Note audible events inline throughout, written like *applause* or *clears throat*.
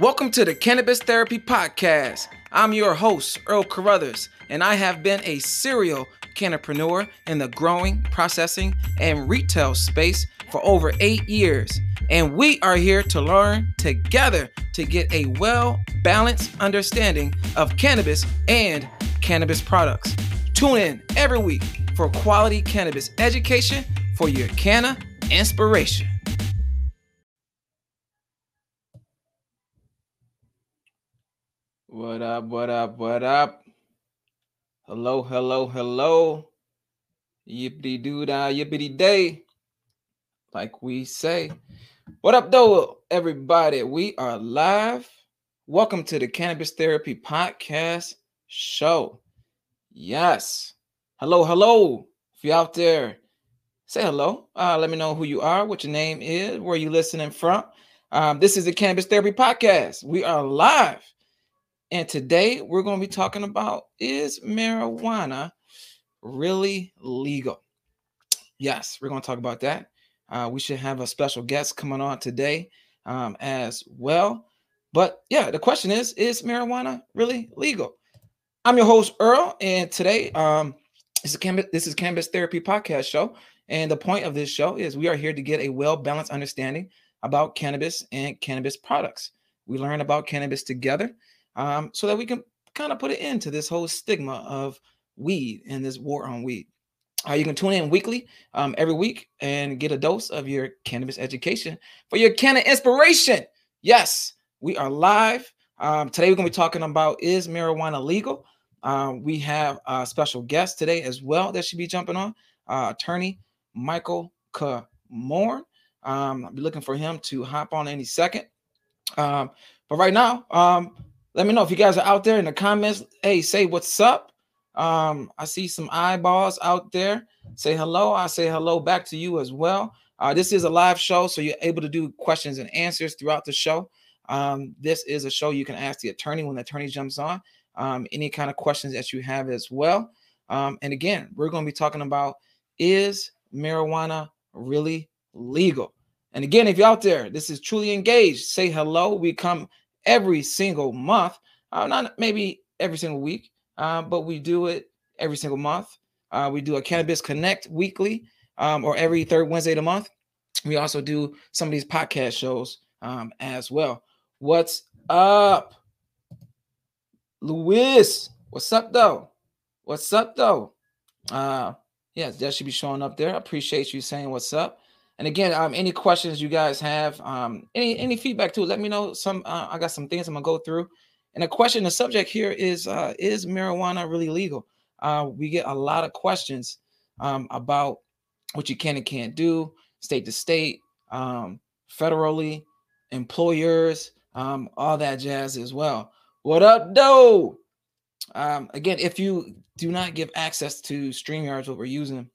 Welcome to the Cannabis Therapy Podcast. I'm your host, Earl Carruthers, and I have been a serial cannapreneur in the growing, processing, and retail space for over eight years. And we are here to learn together to get a well balanced understanding of cannabis and cannabis products. Tune in every week for quality cannabis education for your canna inspiration. What up, what up, what up? Hello, hello, hello. Yippity doo yippity day. Like we say. What up, though, everybody? We are live. Welcome to the Cannabis Therapy Podcast Show. Yes. Hello, hello. If you're out there, say hello. Uh, let me know who you are, what your name is, where you listening from. Um, this is the Cannabis Therapy Podcast. We are live. And today we're going to be talking about is marijuana really legal? Yes, we're going to talk about that. Uh, we should have a special guest coming on today um, as well. But yeah, the question is Is marijuana really legal? I'm your host, Earl, and today um, this is, Cannabis, this is Cannabis Therapy Podcast Show. And the point of this show is we are here to get a well balanced understanding about cannabis and cannabis products. We learn about cannabis together um, so that we can kind of put an end to this whole stigma of weed and this war on weed. Uh, you can tune in weekly, um, every week, and get a dose of your cannabis education for your canna inspiration. Yes, we are live. Um, today we're going to be talking about is marijuana legal. Um, we have a special guest today as well that should be jumping on, uh, attorney Michael Komorn. Um, I'll be looking for him to hop on any second. Um, but right now, um, let me know if you guys are out there in the comments. Hey, say what's up. Um, I see some eyeballs out there. Say hello. I say hello back to you as well. Uh, this is a live show, so you're able to do questions and answers throughout the show. Um, this is a show you can ask the attorney when the attorney jumps on. Um, any kind of questions that you have as well. Um, and again, we're going to be talking about is marijuana really legal? And again, if you're out there, this is truly engaged. Say hello. We come every single month. Uh, not maybe every single week, uh, but we do it every single month. Uh, we do a Cannabis Connect weekly um, or every third Wednesday of the month. We also do some of these podcast shows um, as well. What's up, Luis? What's up, though? What's up, though? Uh, yeah, that should be showing up there. I appreciate you saying what's up. And again, um, any questions you guys have, um, any any feedback too, let me know. Some uh, I got some things I'm gonna go through. And the question, the subject here is: uh, Is marijuana really legal? Uh, we get a lot of questions um, about what you can and can't do, state to state, um, federally, employers, um, all that jazz as well. What up, though? Um, again, if you do not give access to StreamYards, what we're using,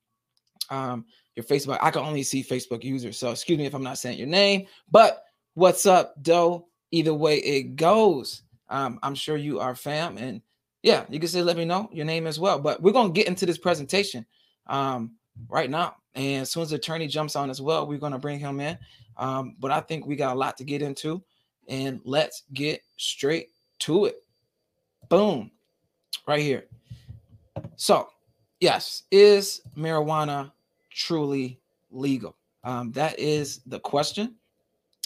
um, your Facebook. I can only see Facebook users. So excuse me if I'm not saying your name, but what's up, Doe? Either way it goes. Um, I'm sure you are fam. And yeah, you can say let me know your name as well. But we're gonna get into this presentation um, right now. And as soon as the attorney jumps on as well, we're gonna bring him in. Um, but I think we got a lot to get into, and let's get straight to it. Boom, right here. So, yes, is marijuana truly legal? Um, that is the question.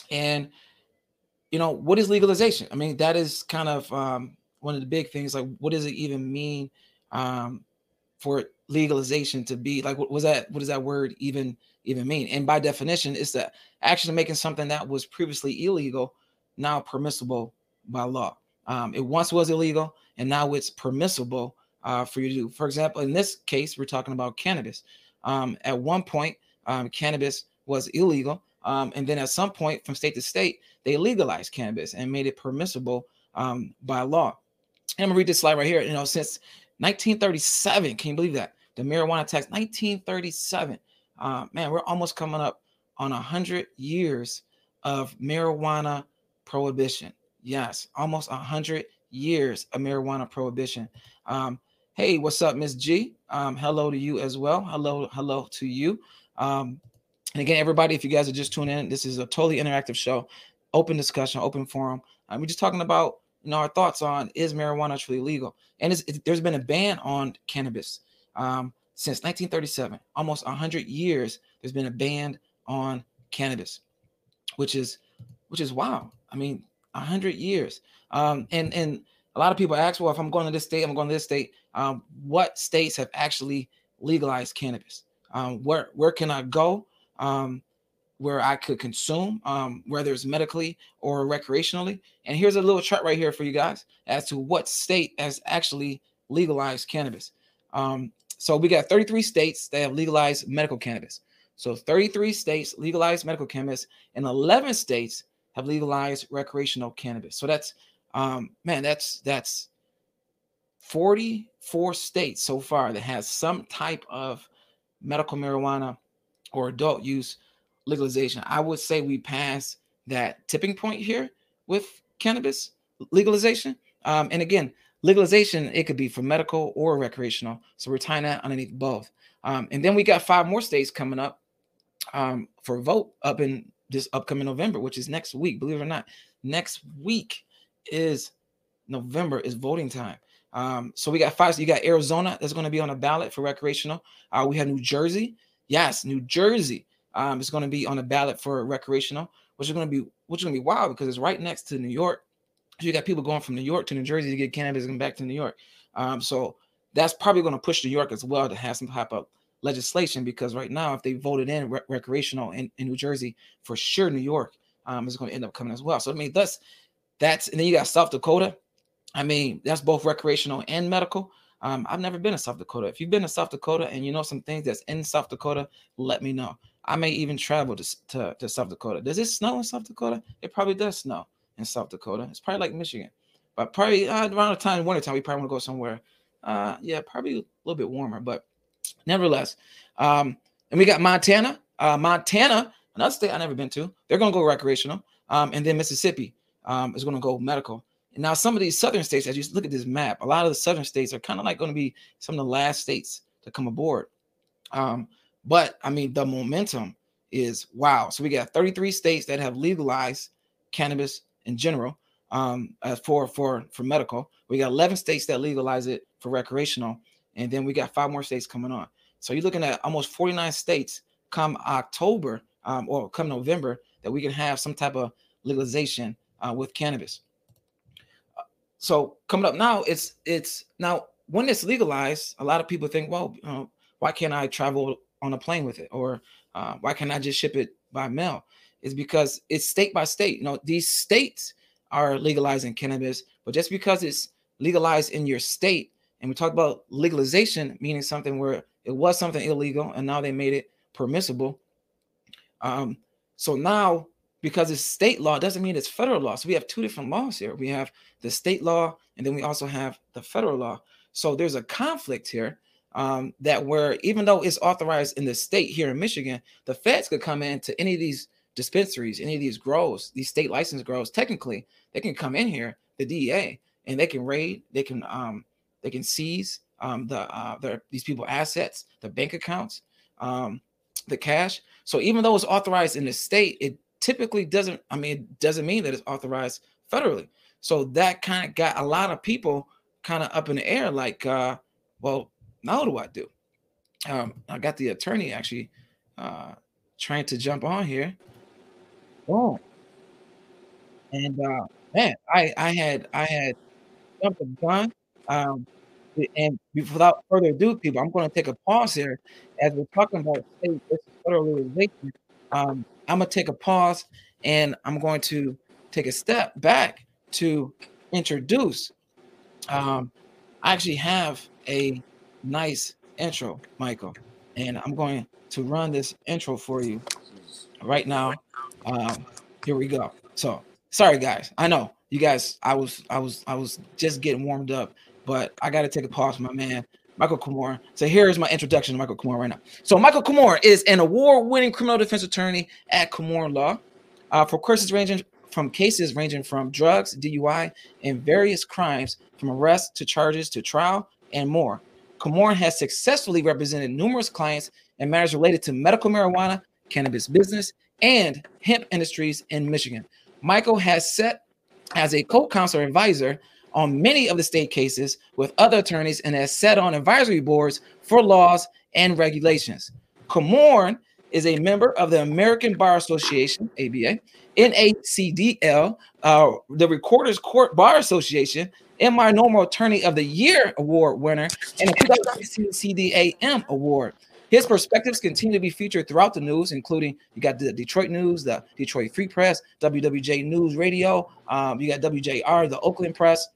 And, you know, what is legalization? I mean, that is kind of um, one of the big things. Like, what does it even mean um, for legalization to be like? What was that? What does that word even even mean? And by definition, it's the action of making something that was previously illegal now permissible by law. Um, it once was illegal, and now it's permissible uh, for you to do. For example, in this case, we're talking about cannabis. Um, at one point, um, cannabis was illegal. Um, and then at some point, from state to state, they legalized cannabis and made it permissible um, by law. And I'm gonna read this slide right here. You know, since 1937, can you believe that? The marijuana tax, 1937. Uh, man, we're almost coming up on 100 years of marijuana prohibition. Yes, almost 100 years of marijuana prohibition. Um, Hey, what's up, Miss G? Um, hello to you as well. Hello, hello to you. Um, and again, everybody, if you guys are just tuning in, this is a totally interactive show. open discussion, open forum. Um, we're just talking about you know our thoughts on is marijuana truly legal, and it, there's been a ban on cannabis um, since 1937, almost 100 years. There's been a ban on cannabis, which is which is wow. I mean, 100 years. Um, and and a lot of people ask, well, if I'm going to this state, I'm going to this state. Um, what states have actually legalized cannabis? Um, where where can I go? Um, where I could consume, um, whether it's medically or recreationally. And here's a little chart right here for you guys as to what state has actually legalized cannabis. Um, so we got 33 states that have legalized medical cannabis. So 33 states legalized medical cannabis, and 11 states have legalized recreational cannabis. So that's um, man, that's that's 44 states so far that has some type of medical marijuana or adult use legalization. I would say we passed that tipping point here with cannabis legalization. Um, and again, legalization it could be for medical or recreational. So we're tying that underneath both. Um, and then we got five more states coming up um, for vote up in this upcoming November, which is next week. Believe it or not, next week is November is voting time. Um, so we got five. So you got Arizona that's going to be on a ballot for recreational. Uh, we have New Jersey. Yes, New Jersey um, is going to be on a ballot for recreational, which is going to be which is going to be wild because it's right next to New York. So you got people going from New York to New Jersey to get cannabis and back to New York. Um, so that's probably going to push New York as well to have some type of legislation because right now, if they voted in re- recreational in, in New Jersey, for sure New York um, is going to end up coming as well. So I mean, that's that's and then you got South Dakota. I mean, that's both recreational and medical. Um, I've never been to South Dakota. If you've been to South Dakota and you know some things that's in South Dakota, let me know. I may even travel to, to, to South Dakota. Does it snow in South Dakota? It probably does snow in South Dakota. It's probably like Michigan, but probably uh, around the time wintertime, we probably want to go somewhere. Uh, yeah, probably a little bit warmer, but nevertheless. Um, and we got Montana. Uh, Montana, another state I've never been to. They're to go recreational. Um, and then Mississippi um, is going to go medical. And now some of these southern states, as you look at this map, a lot of the southern states are kind of like going to be some of the last states to come aboard. Um, but I mean, the momentum is wow. So we got 33 states that have legalized cannabis in general um, for for for medical. We got 11 states that legalize it for recreational, and then we got five more states coming on. So you're looking at almost 49 states come October um, or come November that we can have some type of legalization uh, with cannabis. So coming up now, it's it's now when it's legalized, a lot of people think, well, know, why can't I travel on a plane with it, or uh, why can't I just ship it by mail? Is because it's state by state. You know, these states are legalizing cannabis, but just because it's legalized in your state, and we talked about legalization meaning something where it was something illegal and now they made it permissible. Um, so now because it's state law doesn't mean it's federal law. So we have two different laws here. We have the state law, and then we also have the federal law. So there's a conflict here um, that where even though it's authorized in the state here in Michigan, the feds could come into any of these dispensaries, any of these grows, these state license grows. Technically, they can come in here, the DEA, and they can raid, they can um, they can seize um, the uh, their, these people assets, the bank accounts, um, the cash. So even though it's authorized in the state, it typically doesn't, I mean, it doesn't mean that it's authorized federally. So that kind of got a lot of people kind of up in the air, like, uh, well, now what do I do? Um, I got the attorney actually uh, trying to jump on here. Oh, and uh, man, I I had I had jumped the gun. Um, and without further ado, people, I'm going to take a pause here as we're talking about state versus federal legalization. Um, I'm gonna take a pause and I'm going to take a step back to introduce. Um, I actually have a nice intro, Michael, and I'm going to run this intro for you right now. Um, here we go. So sorry guys, I know you guys. I was I was I was just getting warmed up, but I got to take a pause, my man. Michael Komorn. So here's my introduction to Michael Komorn right now. So Michael Komorn is an award-winning criminal defense attorney at Komorn Law uh, for cases ranging from cases ranging from drugs, DUI, and various crimes, from arrest to charges to trial and more. Komorn has successfully represented numerous clients in matters related to medical marijuana, cannabis business, and hemp industries in Michigan. Michael has set as a co-counsel advisor on many of the state cases with other attorneys and has sat on advisory boards for laws and regulations. Komorn is a member of the American Bar Association, ABA, NACDL, uh, the Recorders Court Bar Association, and my NORML Attorney of the Year Award winner, and a 2016 CDAM Award. His perspectives continue to be featured throughout the news, including you got the Detroit News, the Detroit Free Press, WWJ News Radio, um, you got WJR, the Oakland Press,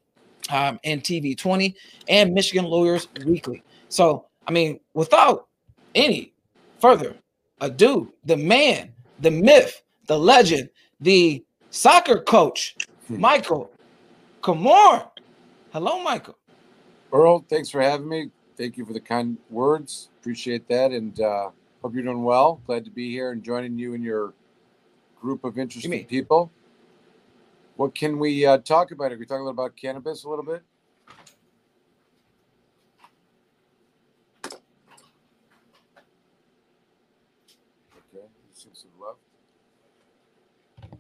um, and TV 20, and Michigan Lawyers Weekly. So, I mean, without any further ado, the man, the myth, the legend, the soccer coach, hmm. Michael Komorn. Hello, Michael. Earl, thanks for having me. Thank you for the kind words. Appreciate that. And uh, hope you're doing well. Glad to be here and joining you and your group of interesting people. What can we uh, talk about? Are we talk a little about cannabis a little bit?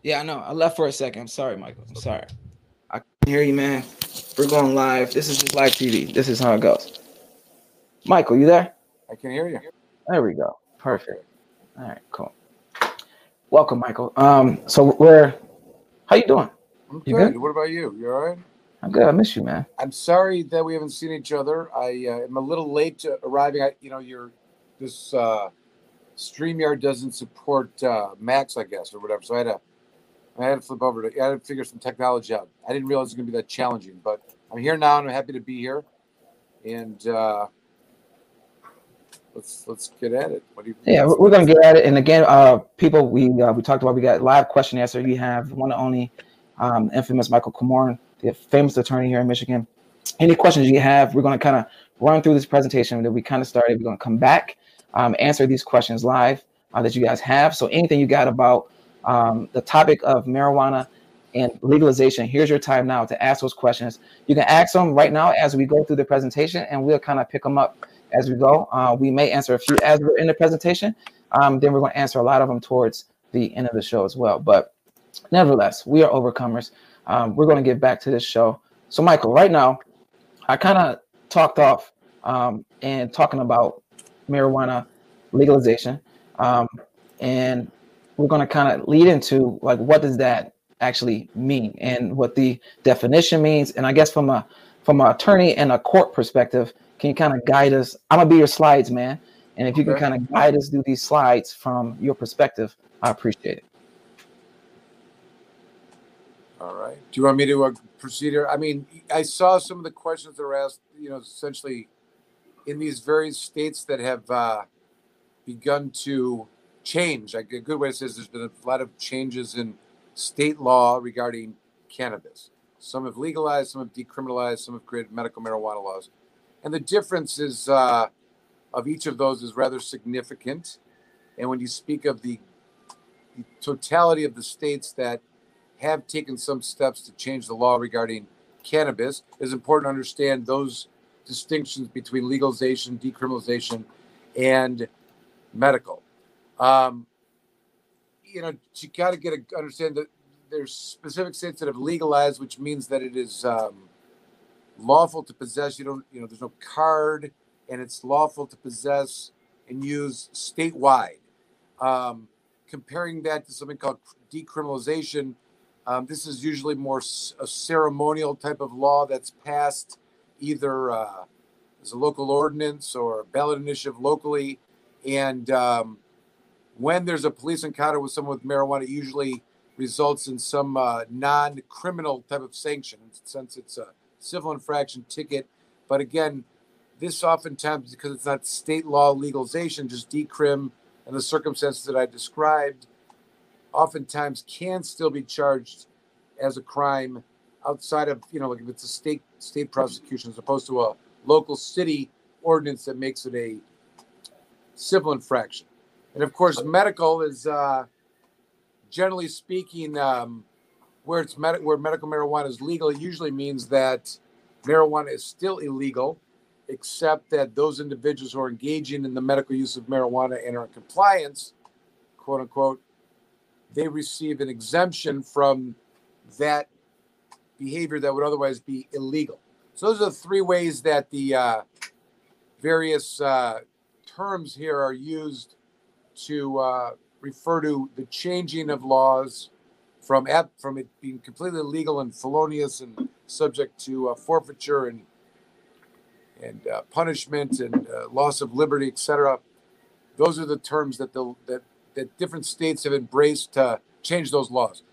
Yeah, I know. I left for a second. I'm sorry, Michael. I'm sorry. I can hear you, man. We're going live. This is just live TV. This is how it goes. Michael, you there? I can hear you. There we go. Perfect. All right, cool. Welcome, Michael. Um, so we're how you doing? I'm you good. good. What about you? You all right? I'm good. I miss you, man. I'm sorry that we haven't seen each other. I uh, am a little late to arriving. I, you know, your this uh, Streamyard doesn't support uh, Macs, I guess, or whatever. So I had to I had to flip over to, I had to figure some technology out. I didn't realize it was going to be that challenging, but I'm here now and I'm happy to be here. And uh, let's let's get at it. What do you? Yeah, we're, going to get at it. And again, uh, people, we uh, we talked about we got live question answer. You have one and only um, infamous Michael Komorn, the famous attorney here in Michigan. Any questions you have, we're going to kind of run through this presentation that we kind of started. We're going to come back, um, answer these questions live uh, that you guys have. So anything you got about um, the topic of marijuana and legalization. Here's your time now to ask those questions. You can ask them right now as we go through the presentation, and we'll kind of pick them up as we go. Uh, we may answer a few as we're in the presentation. Um, then we're going to answer a lot of them towards the end of the show as well. But nevertheless, we are overcomers. Um, we're going to get back to this show. So, Michael, right now, I kind of talked off um, and talking about marijuana legalization. Um, and we're going to kind of lead into like what does that actually mean and what the definition means and i guess from a from an attorney and a court perspective can you kind of guide us i'm gonna be your slides man and if you can kind of guide us through these slides from your perspective i appreciate it all right do you want me to uh, proceed here i mean i saw some of the questions that were asked you know essentially in these various states that have uh, begun to change. Like a good way to say is there's been a lot of changes in state law regarding cannabis. Some have legalized, some have decriminalized, some have created medical marijuana laws. And the difference is uh, of each of those is rather significant. And when you speak of the, the totality of the states that have taken some steps to change the law regarding cannabis, it's important to understand those distinctions between legalization, decriminalization, and medical. Um, you know, you got to get a, understand that there's specific states that have legalized, which means that it is um, lawful to possess. You don't, you know, there's no card, and it's lawful to possess and use statewide. Um, comparing that to something called decriminalization, um, this is usually more a ceremonial type of law that's passed either uh, as a local ordinance or a ballot initiative locally, and um, when there's a police encounter with someone with marijuana, it usually results in some uh, non-criminal type of sanction, since it's a civil infraction ticket. But again, this oftentimes because it's not state law legalization, just decrim and the circumstances that I described, oftentimes can still be charged as a crime outside of you know like if it's a state state prosecution as opposed to a local city ordinance that makes it a civil infraction. And of course, medical is uh, generally speaking um, where it's med- where medical marijuana is legal. It usually means that marijuana is still illegal, except that those individuals who are engaging in the medical use of marijuana and are in compliance, quote unquote, they receive an exemption from that behavior that would otherwise be illegal. So those are the three ways that the uh, various uh, terms here are used to uh, refer to the changing of laws from ap- from it being completely illegal and felonious and subject to uh, forfeiture and and uh, punishment and uh, loss of liberty, etc. Those are the terms that the that that different states have embraced to change those laws.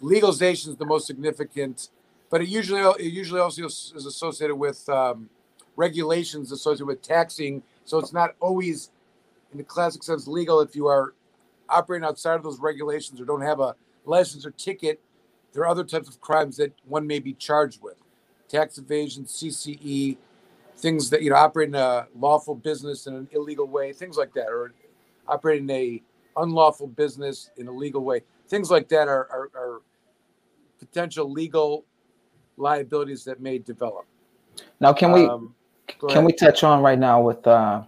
Legalization is the most significant, but it usually it usually also is associated with um, regulations associated with taxing. So it's not always, in the classic sense, legal if you are operating outside of those regulations or don't have a license or ticket. There are other types of crimes that one may be charged with: tax evasion, CCE, things that you know, operating a lawful business in an illegal way, things like that, or operating a unlawful business in a legal way. Things like that are, are, are potential legal liabilities that may develop. Now, can we um, can ahead. we touch on right now with uh,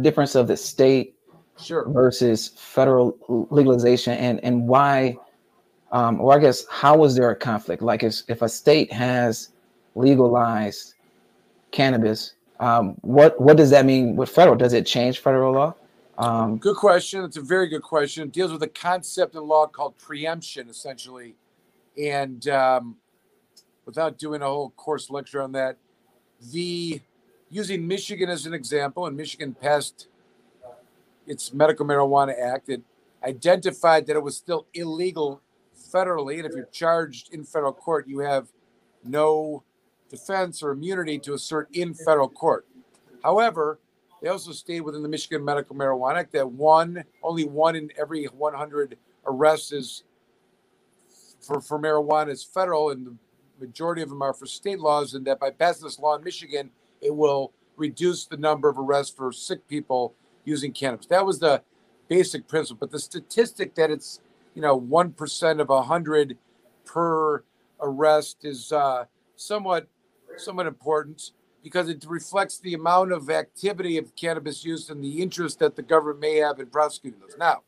difference of the state sure. versus federal legalization and and why, um, or I guess how was there a conflict? Like if if a state has legalized cannabis, um, what what does that mean with federal? Does it change federal law? Um, good question. It's a very good question. It deals with a concept in law called preemption, essentially. And um, without doing a whole course lecture on that, the using Michigan as an example, and Michigan passed its Medical Marijuana Act. It identified that it was still illegal federally, and if you're charged in federal court, you have no defense or immunity to assert in federal court. However, they also stayed within the Michigan Medical Marijuana Act that one, only one in every 100 arrests is for, for marijuana is federal, and the majority of them are for state laws, and that by passing this law in Michigan, it will reduce the number of arrests for sick people using cannabis. That was the basic principle. But the statistic that it's, you know, 1% of 100 per arrest is uh, somewhat somewhat important because it reflects the amount of activity of cannabis use and the interest that the government may have in prosecuting those. Now,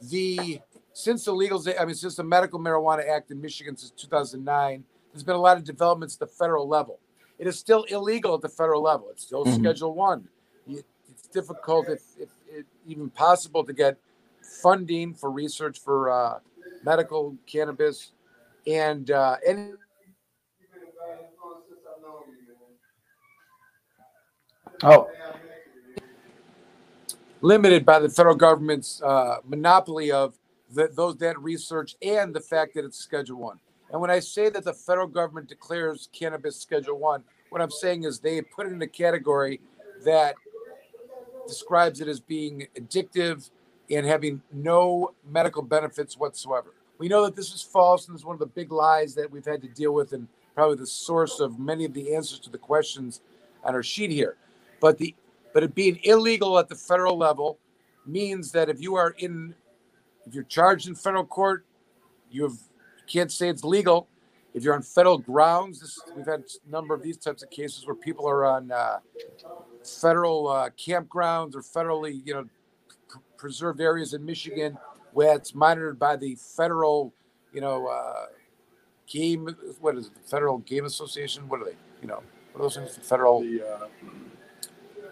the since the legal, I mean, since the Medical Marijuana Act in Michigan since 2009, there's been a lot of developments at the federal level. It is still illegal at the federal level. It's still mm-hmm. Schedule One. It's difficult, if, if, if, even possible, to get funding for research for uh, medical cannabis, and uh, and Oh. Limited by the federal government's uh, monopoly of the, those that research and the fact that it's Schedule One. And when I say that the federal government declares cannabis Schedule One, what I'm saying is they put it in a category that describes it as being addictive and having no medical benefits whatsoever. We know that this is false, and it's one of the big lies that we've had to deal with, and probably the source of many of the answers to the questions on our sheet here. But the but it being illegal at the federal level means that if you are in if you're charged in federal court, you have can't say it's legal. If you're on federal grounds, this, we've had a number of these types of cases where people are on uh, federal uh, campgrounds or federally, you know, pr- preserved areas in Michigan where it's monitored by the federal, you know, uh, game. What is it? The Federal Game Association? What are they? You know, what are those things? The federal. The, uh,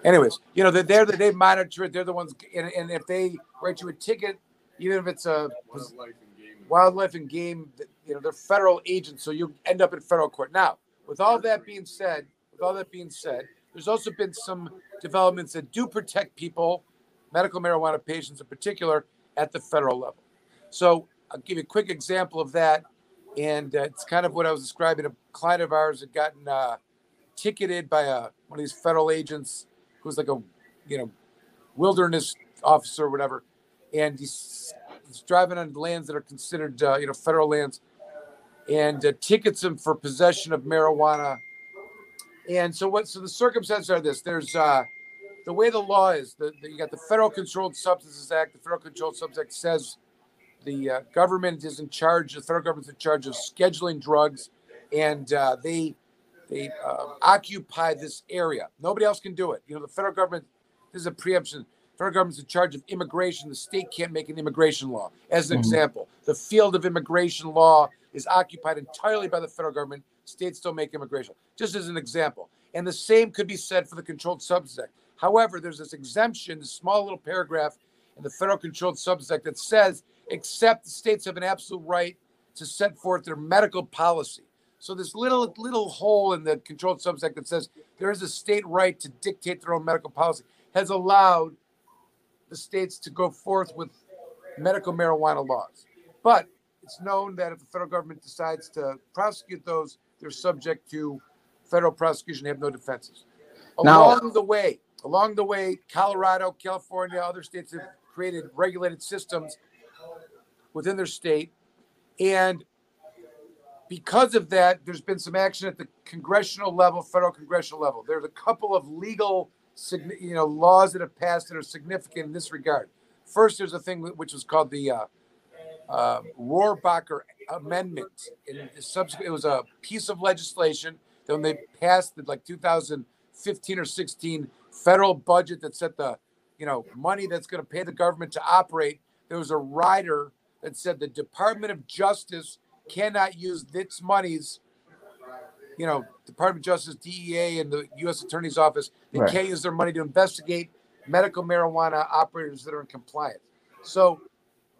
anyways, you know, they're there, they monitor it. They're the ones, and, and if they write you a ticket, even if it's a wildlife and game, wildlife and game you know, they're federal agents, so you end up in federal court. Now, with all that being said, with all that being said, there's also been some developments that do protect people, medical marijuana patients in particular, at the federal level. So I'll give you a quick example of that. And uh, it's kind of what I was describing. A client of ours had gotten uh, ticketed by a, one of these federal agents who's like a, you know, wilderness officer or whatever, and he's, he's driving on lands that are considered, uh, you know, federal lands, and uh, tickets him for possession of marijuana. And so what? So the circumstances are this: there's uh, the way the law is. The, the, you got the Federal Controlled Substances Act. The Federal Controlled Substances Act says the uh, government is in charge. The federal government's in charge of scheduling drugs, and uh, they they uh, occupy this area. Nobody else can do it. You know, the federal government, this is a preemption. federal government's in charge of immigration. The state can't make an immigration law. As an mm-hmm. example, the field of immigration law is occupied entirely by the federal government. States don't make immigration. Just as an example. And the same could be said for the Controlled Substance Act. However, there's this exemption, this small little paragraph in the Federal Controlled Substance Act that says, except the states have an absolute right to set forth their medical policy. So this little little hole in the Controlled Substance that says there is a state right to dictate their own medical policy has allowed the states to go forth with medical marijuana laws. But it's known that if the federal government decides to prosecute those, they're subject to federal prosecution, They have no defenses. Now, along the way, along the way, Colorado, California, other states have created regulated systems within their state. And because of that, there's been some action at the congressional level, federal congressional level. There's a couple of legal, you know, laws that have passed that are significant in this regard. First, there's a thing which was called the uh, uh, Rohrabacher Amendment. Subsequent, it was a piece of legislation that when they passed the like 2015 or 16 federal budget that set the you know money that's going to pay the government to operate, there was a rider that said the Department of Justice cannot use its monies. You know, Department of Justice, DEA, and the U.S. Attorney's Office, they right. can't use their money to investigate medical marijuana operators that are in compliance. So,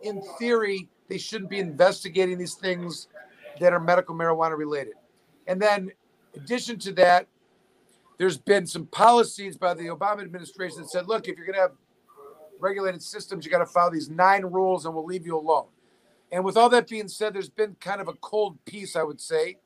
in theory, they shouldn't be investigating these things that are medical marijuana related. And then, in addition to that, there's been some policies by the Obama administration that said, look, if you're going to have regulated systems, you got to follow these nine rules and we'll leave you alone. And with all that being said, there's been kind of a cold peace, I would say,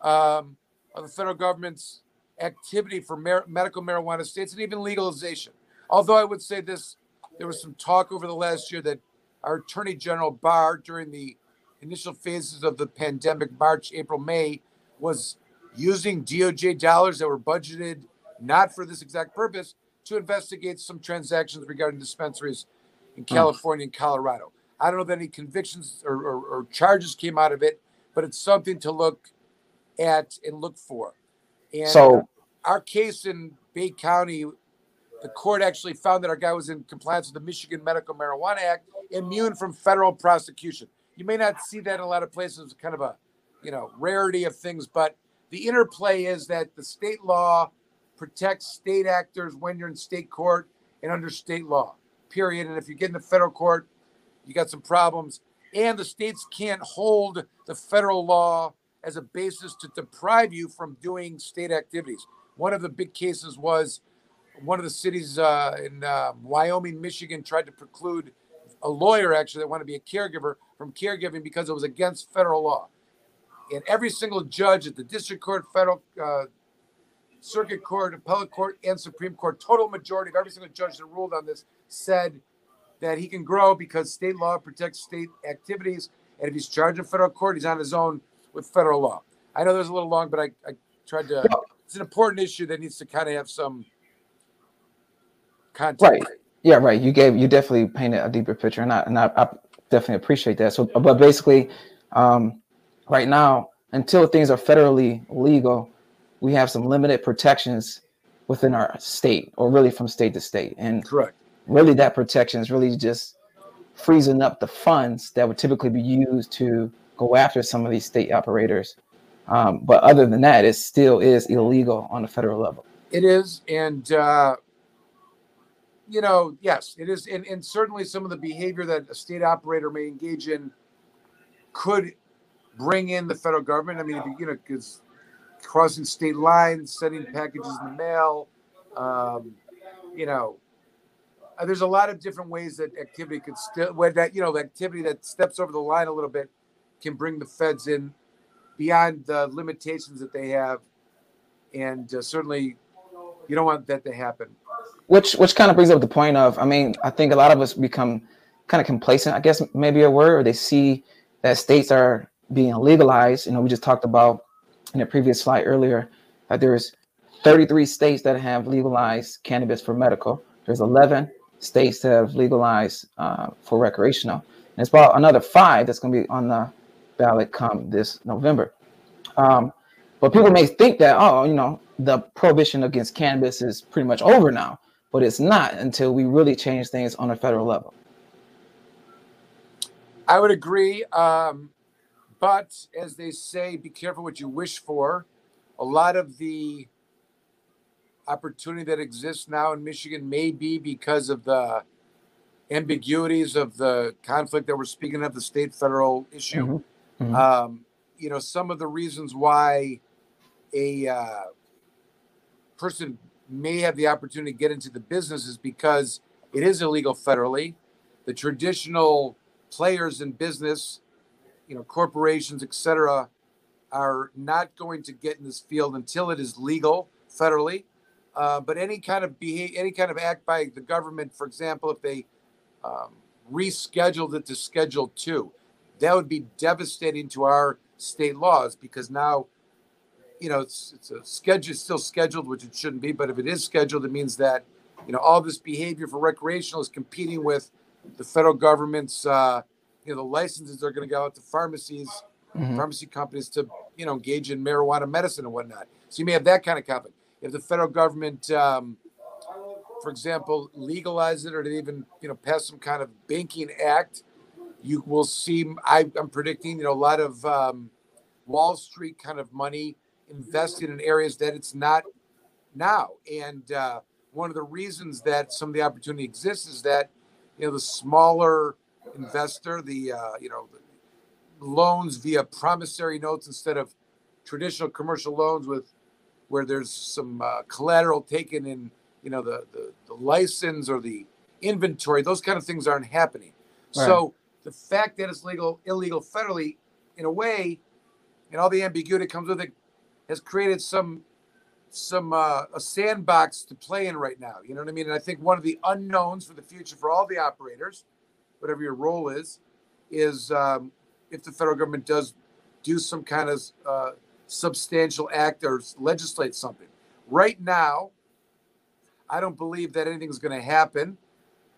um, of the federal government's activity for mar- medical marijuana states and even legalization. Although I would say this, there was some talk over the last year that our Attorney General Barr, during the initial phases of the pandemic, March, April, May, was using DOJ dollars that were budgeted not for this exact purpose to investigate some transactions regarding dispensaries in hmm. California and Colorado. I don't know that any convictions or, or, or charges came out of it, but it's something to look at and look for. And so, our case in Bay County, the court actually found that our guy was in compliance with the Michigan Medical Marijuana Act, immune from federal prosecution. You may not see that in a lot of places, kind of a you know rarity of things, but the interplay is that the state law protects state actors when you're in state court and under state law. Period. And if you get in the federal court, you got some problems. And the states can't hold the federal law as a basis to deprive you from doing state activities. One of the big cases was one of the cities uh, in uh, Wyoming, Michigan tried to preclude a lawyer actually that wanted to be a caregiver from caregiving because it was against federal law. And every single judge at the district court, federal uh, circuit court, appellate court, and Supreme Court, total majority of every single judge that ruled on this said that he can grow because state law protects state activities. And if he's charged in federal court, he's on his own with federal law. I know there's a little long, but I, I tried to. It's an important issue that needs to kind of have some context. Right. Yeah. Right. You gave. You definitely painted a deeper picture, and I and I, I definitely appreciate that. So, but basically, um, right now, until things are federally legal, we have some limited protections within our state, or really from state to state. And correct really that protection is really just freezing up the funds that would typically be used to go after some of these state operators. Um, but other than that, it still is illegal on the federal level. It is, and uh, you know, yes, it is, and, and certainly some of the behavior that a state operator may engage in could bring in the federal government. I mean, you, you know, because crossing state lines, sending packages in the mail, um, you know, uh, there's a lot of different ways that activity could still where that you know activity that steps over the line a little bit can bring the feds in beyond the limitations that they have. And uh, certainly you don't want that to happen. Which which kind of brings up the point of i mean i think a lot of us become kind of complacent i guess maybe a word or they see that states are being legalized. You know we just talked about in a previous slide earlier that there's 33 states that have legalized cannabis for medical. There's 11 states that have legalized uh, for recreational. And it's about another five that's going to be on the ballot come this November. Um, but people may think that, oh, you know, the prohibition against cannabis is pretty much over now. but it's not until we really change things on a federal level. I would agree. Um, but as they say, be careful what you wish for. A lot of the opportunity that exists now in Michigan may be because of the ambiguities of the conflict that we're speaking of, the state federal issue. Mm-hmm. Mm-hmm. Um, you know, some of the reasons why a uh, person may have the opportunity to get into the business is because it is illegal federally. The traditional players in business, you know, corporations, etc., are not going to get in this field until it is legal federally. Uh, but any kind of behavior, any kind of act by the government, for example, if they um, rescheduled it to Schedule Two, that would be devastating to our state laws because now, you know, it's, it's a schedule, it's still scheduled, which it shouldn't be. But if it is scheduled, it means that you know all this behavior for recreational is competing with the federal government's, uh, you know, the licenses are going to go out to pharmacies, mm-hmm. pharmacy companies to you know engage in marijuana medicine and whatnot. So you may have that kind of conflict. If the federal government um, for example, legalize it or to even you know pass some kind of banking act, you will see. I, am predicting you know a lot of um, Wall Street kind of money invested in areas that it's not now. And uh, one of the reasons that some of the opportunity exists is that you know the smaller investor, the uh, you know the loans via promissory notes instead of traditional commercial loans with where there's some uh, collateral taken in you know the, the, the license or the inventory those kind of things aren't happening right. so the fact that it's legal illegal federally in a way and all the ambiguity comes with it has created some some uh, a sandbox to play in right now you know what i mean and i think one of the unknowns for the future for all the operators whatever your role is is um, if the federal government does do some kind of uh, substantial act or legislate something right now I don't believe that anything's going to happen.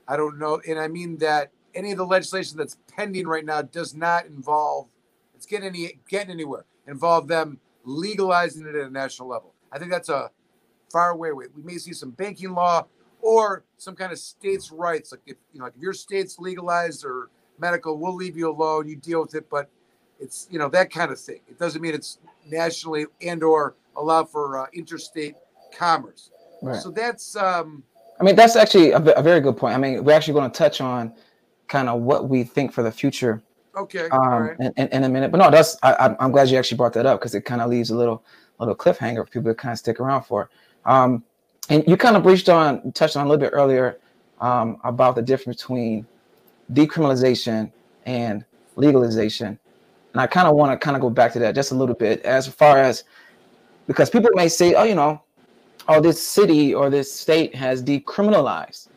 I don't know. And I mean that any of the legislation that's pending right now does not involve, it's getting, any, getting anywhere, involve them legalizing it at a national level. I think that's a far away way. We may see some banking law or some kind of states' rights. Like if you know, like if your state's legalized or medical, we'll leave you alone. You deal with it, but it's you know that kind of thing. It doesn't mean it's nationally and or allow for uh, interstate commerce. Right. So that's. Um, I mean, that's actually a, a, very good point. I mean, we're actually going to touch on kind of what we think for the future. Okay. Um, in, in, in, a minute, but no, that's I, am glad you actually brought that up because it kind of leaves a little little cliffhanger for people to kind of stick around for. Um, and you kind of breached on, touched on a little bit earlier um, about the difference between decriminalization and legalization. And I kind of want to kind of go back to that just a little bit as far as because people may say, oh, you know, oh, this city or this state has decriminalized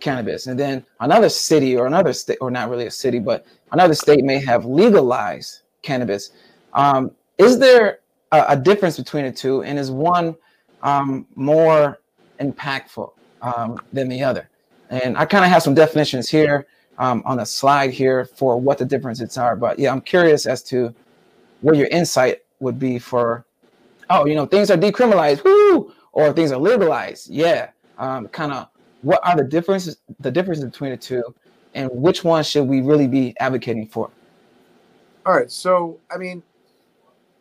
cannabis, and then another city or another state, or not really a city, but another state may have legalized cannabis. Um, is there a, a, difference between the two, and is one um, more impactful um, than the other? And I kind of have some definitions here um, on the slide here for what the differences are. But yeah, I'm curious as to what your insight would be for, oh, you know, things are decriminalized. Woo! or things are legalized, yeah, um, kind of what are the differences, the differences between the two, and which one should we really be advocating for? All right, so I mean,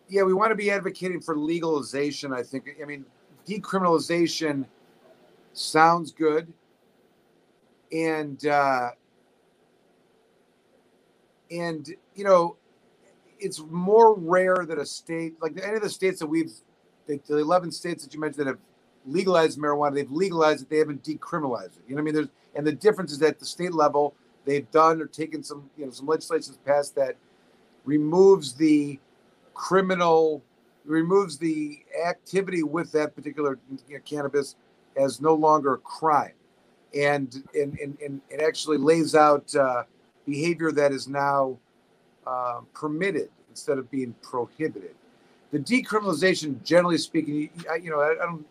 yeah, we want to be advocating for legalization. I think. I mean, decriminalization sounds good, and uh, and you know, it's more rare that a state like any of the states that we've the, the 11 states that you mentioned that have legalized marijuana, they've legalized it, they haven't decriminalized it. You know what I mean? There's and the difference is at the state level, they've done or taken some, you know, some legislation passed that removes the criminal, removes the activity with that particular you know, cannabis as no longer a crime, and and and, and it actually lays out uh, behavior that is now uh, permitted instead of being prohibited the decriminalization, generally speaking, you know, I, don't.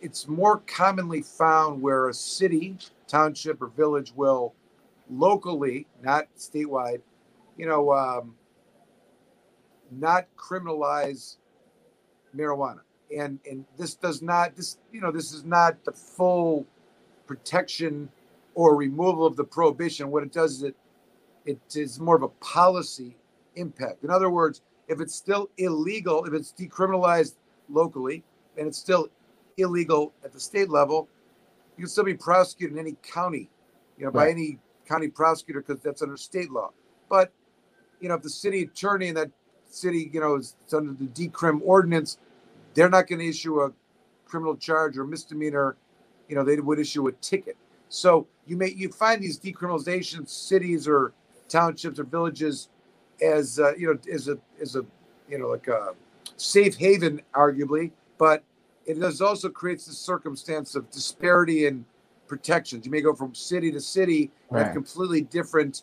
It's more commonly found where a city, township, or village will locally, not statewide, you know, um, not criminalize marijuana. And and this does not this you know this is not the full protection or removal of the prohibition. What it does is it it is more of a policy impact. In other words, if it's still illegal, if it's decriminalized locally and it's still illegal at the state level, you can still be prosecuted in any county, you know, right. by any county prosecutor because that's under state law. But you know, if the city attorney in that city, you know, is under the decrim ordinance, they're not going to issue a criminal charge or misdemeanor. You know, they would issue a ticket. So you may you find these decriminalization cities or townships or villages as uh, you know as a as a you know like a safe haven, arguably, but it does also creates the circumstance of disparity in protections. You may go from city to city right. have completely different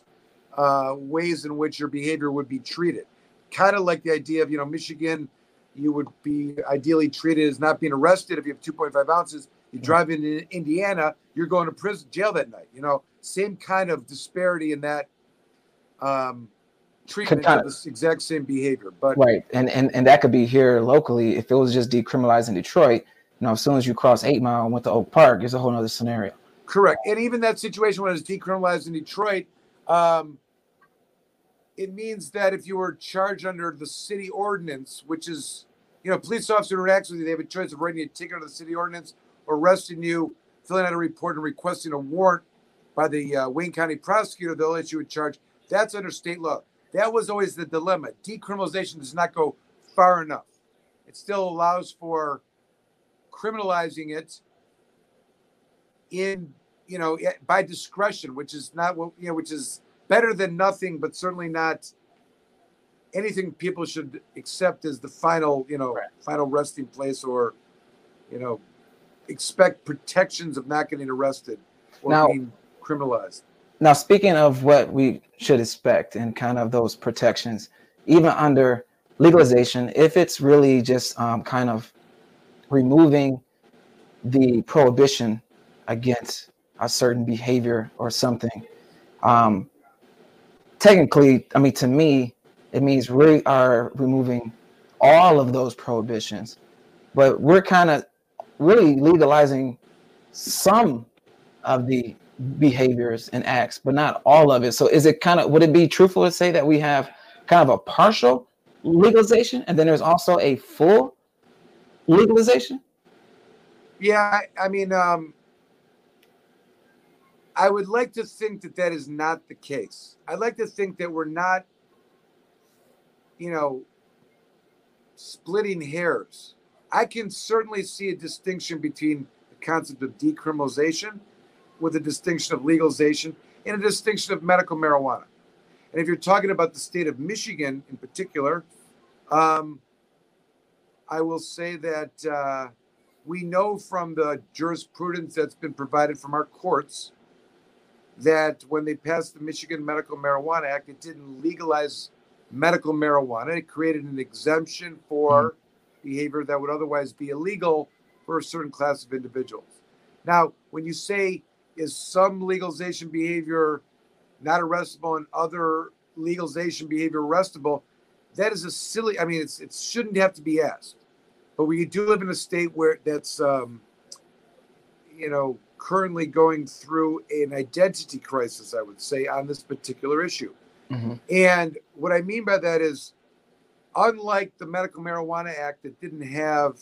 uh, ways in which your behavior would be treated. Kind of like the idea of you know Michigan, you would be ideally treated as not being arrested if you have 2.5 ounces. You drive into Indiana, you're going to prison, jail that night. You know, same kind of disparity in that um, treatment kind of, the exact same behavior. But right, and and and that could be here locally. If it was just decriminalized in Detroit, you know, as soon as you cross Eight Mile and went to Oak Park, it's a whole other scenario. Correct, and even that situation when it's decriminalized in Detroit, um, it means that if you were charged under the city ordinance, which is, you know, police officer interacts with you, they have a choice of writing a ticket under the city ordinance or arresting you, filling out a report, and requesting a warrant by the uh, Wayne County prosecutor. They'll issue a charge. That's under state law. That was always the dilemma. Decriminalization does not go far enough. It still allows for criminalizing it in, you know, by discretion, which is not what, you know, which is better than nothing, but certainly not anything people should accept as the final, you know, right. final resting place or, you know, expect protections of not getting arrested or now, being criminalized. Now, speaking of what we should expect and kind of those protections, even under legalization, if it's really just um, kind of removing the prohibition against a certain behavior or something, um, technically, I mean, to me, it means we are removing all of those prohibitions, but we're kind of really legalizing some of the behaviors and acts, but not all of it. So is it kind of would it be truthful to say that we have kind of a partial legalization and then there's also a full legalization? Yeah, I, mean, um, I would like to think that that is not the case. I'd like to think that we're not, you know, splitting hairs. I can certainly see a distinction between the concept of decriminalization with a distinction of legalization and a distinction of medical marijuana. And if you're talking about the state of Michigan in particular, um, I will say that uh, we know from the jurisprudence that's been provided from our courts that when they passed the Michigan Medical Marijuana Act, it didn't legalize medical marijuana. It created an exemption for mm-hmm. Behavior that would otherwise be illegal for a certain class of individuals. Now, when you say is some legalization behavior not arrestable and other legalization behavior arrestable? That is a silly. I mean, it's it shouldn't have to be asked. But we do live in a state where that's um, you know currently going through an identity crisis, I would say, on this particular issue. Mm-hmm. And what I mean by that is, unlike the Medical Marijuana Act that didn't have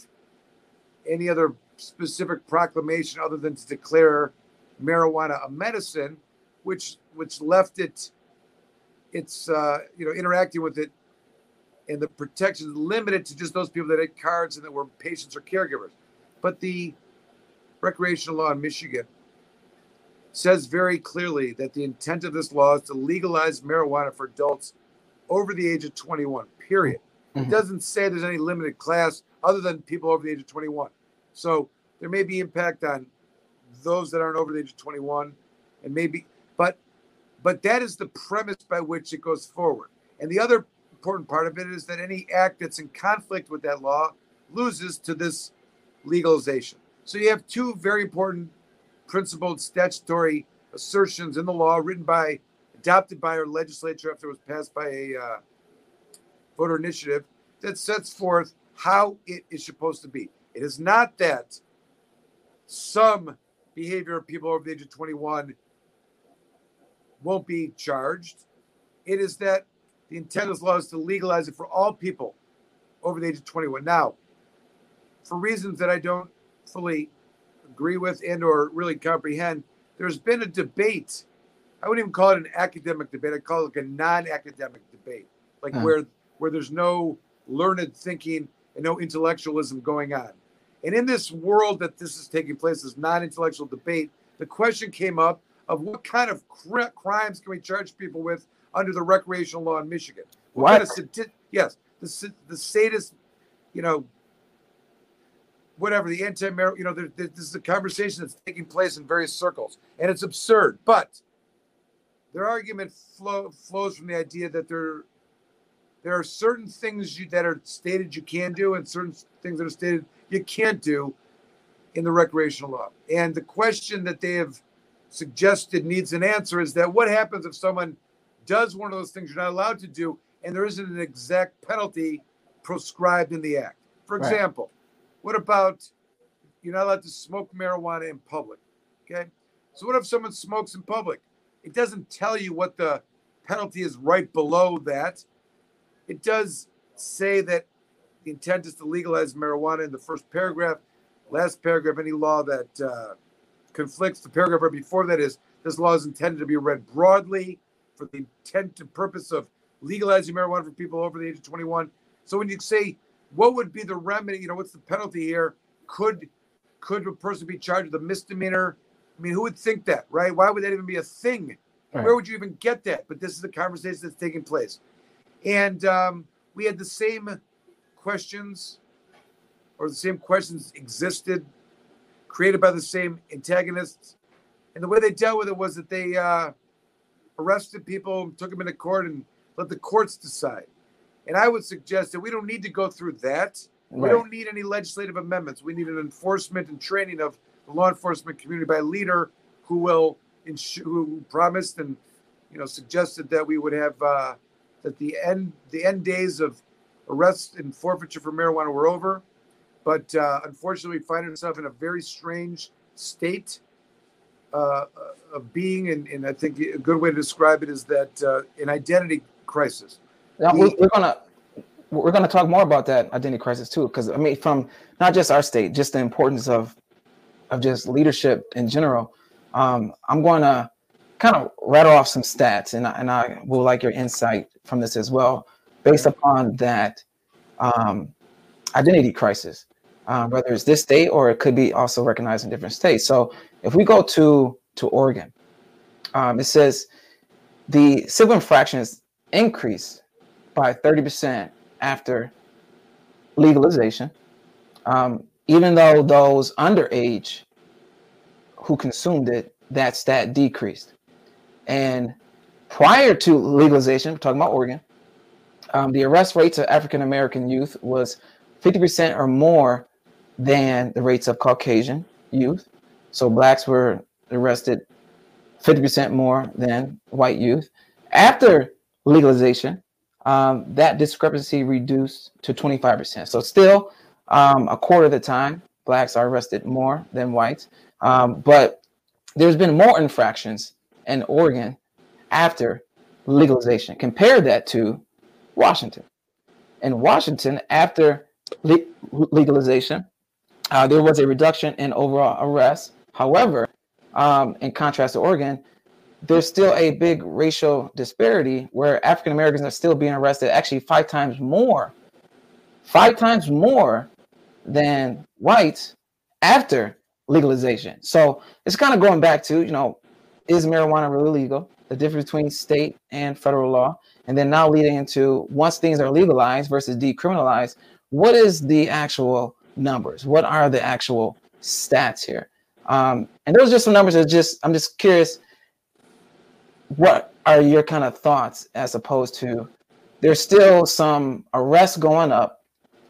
any other specific proclamation other than to declare marijuana a medicine, which which left it it's uh, you know interacting with it and the protections limited to just those people that had cards and that were patients or caregivers. But the recreational law in Michigan says very clearly that the intent of this law is to legalize marijuana for adults over the age of 21, period. Mm-hmm. It doesn't say there's any limited class other than people over the age of 21. So there may be impact on those that aren't over the age of 21 and maybe but but that is the premise by which it goes forward and the other important part of it is that any act that's in conflict with that law loses to this legalization so you have two very important principled statutory assertions in the law written by adopted by our legislature after it was passed by a uh, voter initiative that sets forth how it is supposed to be it is not that some behavior of people over the age of 21 won't be charged. It is that the intent of the law is to legalize it for all people over the age of 21. Now, for reasons that I don't fully agree with and or really comprehend, there's been a debate. I wouldn't even call it an academic debate. I call it like a non-academic debate, like hmm. where where there's no learned thinking and no intellectualism going on. And in this world that this is taking place, this non-intellectual debate, the question came up of what kind of cr- crimes can we charge people with under the recreational law in Michigan? What? Kind of yes, the the sadist, you know, whatever the anti you know, there, there, this is a conversation that's taking place in various circles, and it's absurd. But their argument flow, flows from the idea that there there are certain things you, that are stated you can do, and certain things that are stated you can't do in the recreational law. And the question that they have suggested needs an answer is that what happens if someone does one of those things you're not allowed to do and there isn't an exact penalty prescribed in the act? For example, right. what about you're not allowed to smoke marijuana in public? Okay. So what if someone smokes in public? It doesn't tell you what the penalty is right below that. It does say that the intent is to legalize marijuana in the first paragraph. Last paragraph, any law that uh, conflicts. The paragraph right before that is this law is intended to be read broadly for the intent and purpose of legalizing marijuana for people over the age of 21. So when you say what would be the remedy, you know, what's the penalty here? Could could a person be charged with a misdemeanor? I mean, who would think that, right? Why would that even be a thing? Right. Where would you even get that? But this is a conversation that's taking place. And um, we had the same questions, or the same questions existed created by the same antagonists. And the way they dealt with it was that they uh, arrested people, took them into court, and let the courts decide. And I would suggest that we don't need to go through that. Right. We don't need any legislative amendments. We need an enforcement and training of the law enforcement community by a leader who will ensure, who promised and you know suggested that we would have uh, that the end the end days of arrest and forfeiture for marijuana were over but uh, unfortunately, we find ourselves in a very strange state uh, of being, and, and, I think a good way to describe it is that uh, an identity crisis. Yeah, we're, we're gonna we're gonna talk more about that identity crisis too, because I mean, from not just our state, just the importance of of just leadership in general. Um, I'm going to kind of rattle off some stats, and I, and I will like your insight from this as well, based upon that um, identity crisis um, whether it's this state or it could be also recognized in different states. So if we go to to Oregon, um, it says the civil infractions increase by 30% after legalization, um, even though those underage who consumed it, that stat decreased. And prior to legalization, we're talking about Oregon, um, the arrest rates of African American youth was 50% or more than the rates of Caucasian youth. So blacks were arrested 50% more than white youth. After legalization, um, that discrepancy reduced to 25%. So still um, a quarter of the time, blacks are arrested more than whites. Um, but there's been more infractions in Oregon after legalization. Compare that to Washington. In Washington, after le- legalization, uh, there was a reduction in overall arrests. However, um, in contrast to Oregon, there's still a big racial disparity where African Americans are still being arrested actually five times more, five times more than whites after legalization. So it's kind of going back to, you know, is marijuana really legal? The difference between state and federal law. And then now leading into once things are legalized versus decriminalized, what is the actual numbers? What are the actual stats here? Um, and those are just some numbers that just I'm just curious. What are your kind of thoughts as opposed to there's still some arrests going up,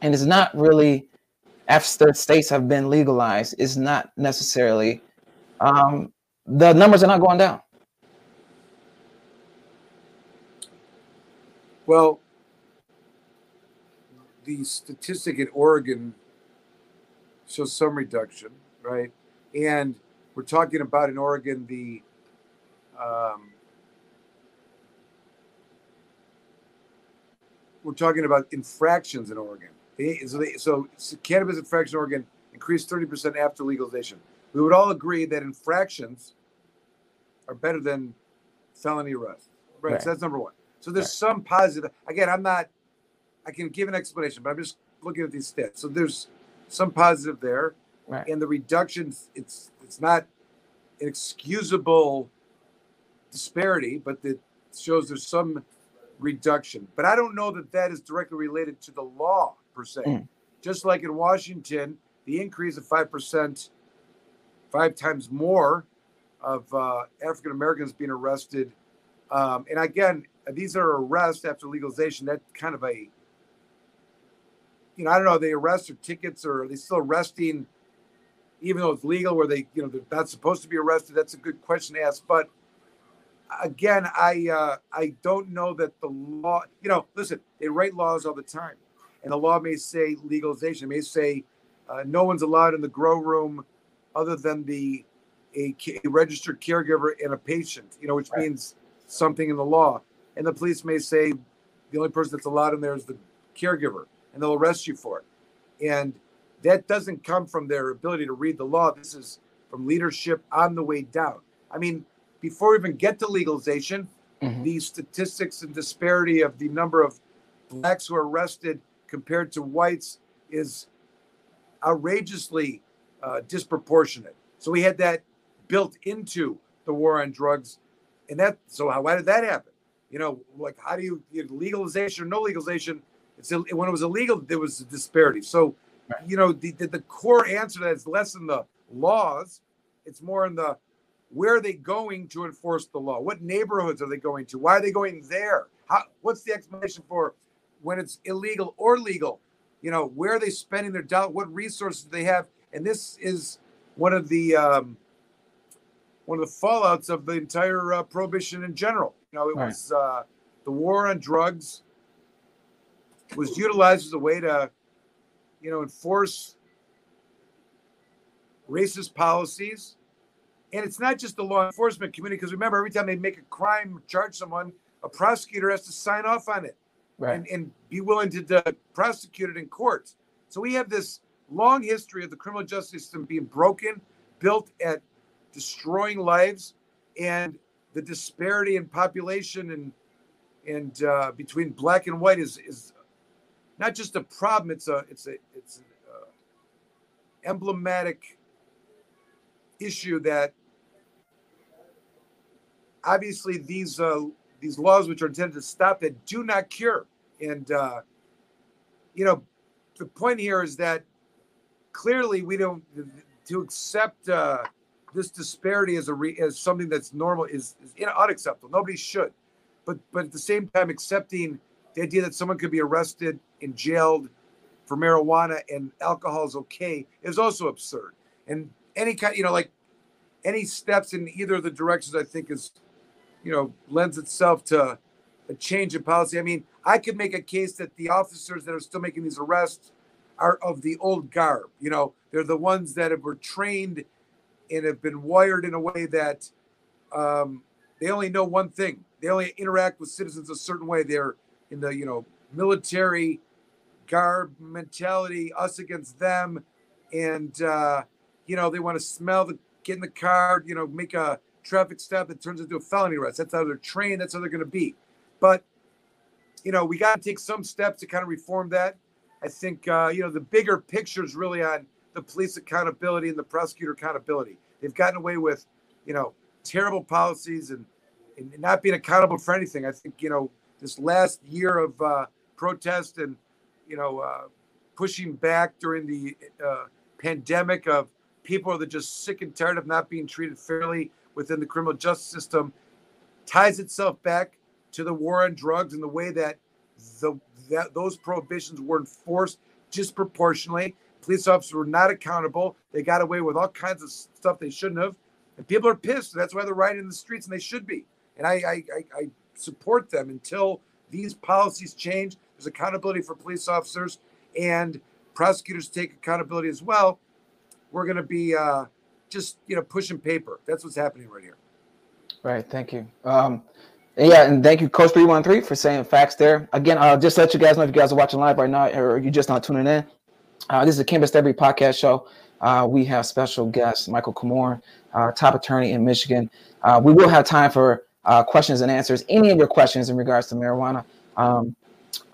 and it's not really after states have been legalized. It's not necessarily um, the numbers are not going down. Well, the statistic in Oregon shows some reduction, right? And we're talking about in Oregon the um, we're talking about infractions in Oregon. so, they, so cannabis infraction in Oregon increased 30% after legalization. We would all agree that infractions are better than felony arrests. Right. right. So that's number one. So there's some positive. Again, I'm not, I can give an explanation, but I'm just looking at these stats. So there's some positive there. Right. And the reductions, it's it's not an excusable disparity, but it shows there's some reduction. But I don't know that that is directly related to the law per se. Mm. Just like in Washington, the increase of 5%, five times more of uh, African Americans being arrested. Um, and again, these are arrests after legalization. That kind of a, you know, I don't know, they arrest or tickets or are they still arresting, even though it's legal, where they, you know, they're not supposed to be arrested? That's a good question to ask. But again, I uh, I don't know that the law. You know, listen, they write laws all the time, and the law may say legalization. It may say uh, no one's allowed in the grow room other than the a, a registered caregiver and a patient. You know, which right. means something in the law. And the police may say the only person that's allowed in there is the caregiver, and they'll arrest you for it. And that doesn't come from their ability to read the law. This is from leadership on the way down. I mean, before we even get to legalization, mm-hmm. the statistics and disparity of the number of blacks who are arrested compared to whites is outrageously uh, disproportionate. So we had that built into the war on drugs, and that. So how, why did that happen? You know, like how do you, you know, legalization or no legalization? It's when it was illegal, there was a disparity. So, right. you know, the, the the core answer to that is less in the laws; it's more in the where are they going to enforce the law? What neighborhoods are they going to? Why are they going there? How, what's the explanation for when it's illegal or legal? You know, where are they spending their dollar? What resources do they have? And this is one of the um, one of the fallouts of the entire uh, prohibition in general. You know, it was uh, the war on drugs was utilized as a way to, you know, enforce racist policies and it's not just the law enforcement community, because remember, every time they make a crime, charge someone, a prosecutor has to sign off on it right. and, and be willing to uh, prosecute it in court. So we have this long history of the criminal justice system being broken, built at destroying lives, and the disparity in population and and uh, between black and white is is not just a problem. It's a it's a it's an uh, emblematic issue that obviously these uh, these laws which are intended to stop that do not cure. And uh, you know, the point here is that clearly we don't to accept uh, this disparity as a re, something that's normal is, is unacceptable. Nobody should, but but at the same time, accepting the idea that someone could be arrested and jailed for marijuana and alcohol is okay is also absurd. And any kind, you know, like any steps in either of the directions, I think is you know, lends itself to a change in policy. I mean, I could make a case that the officers that are still making these arrests are of the old garb. You know, they're the ones that were trained and have been wired in a way that um, they only know one thing. They only interact with citizens a certain way. They're in the you know military garb mentality, us against them, and uh, you know they want to smell the get in the car, you know, make a traffic stop that turns into a felony arrest. That's how they're trained. That's how they're going to be. But you know, we got to take some steps to kind of reform that. I think uh, you know the bigger picture is really on the police accountability and the prosecutor accountability. They've gotten away with you know terrible policies and, and not being accountable for anything. I think you know this last year of uh, protest and you know uh, pushing back during the uh, pandemic of people that are just sick and tired of not being treated fairly within the criminal justice system ties itself back to the war on drugs and the way that the that those prohibitions were enforced disproportionately. Police officers were not accountable. They got away with all kinds of stuff they shouldn't have, and people are pissed. That's why they're riding in the streets, and they should be. And I I, I, I support them until these policies change. There's accountability for police officers and prosecutors take accountability as well. We're going to be uh, just you know pushing paper. That's what's happening right here. Right. Thank you. Um, yeah, and thank you, Coach Three One Three, for saying facts there. Again, I'll just let you guys know if you guys are watching live right now or you're just not tuning in. Uh, this is a Cannabis Therapy podcast show. Uh, we have special guest Michael Komorn, uh, top attorney in Michigan. Uh, we will have time for uh, questions and answers. Any of your questions in regards to marijuana, um,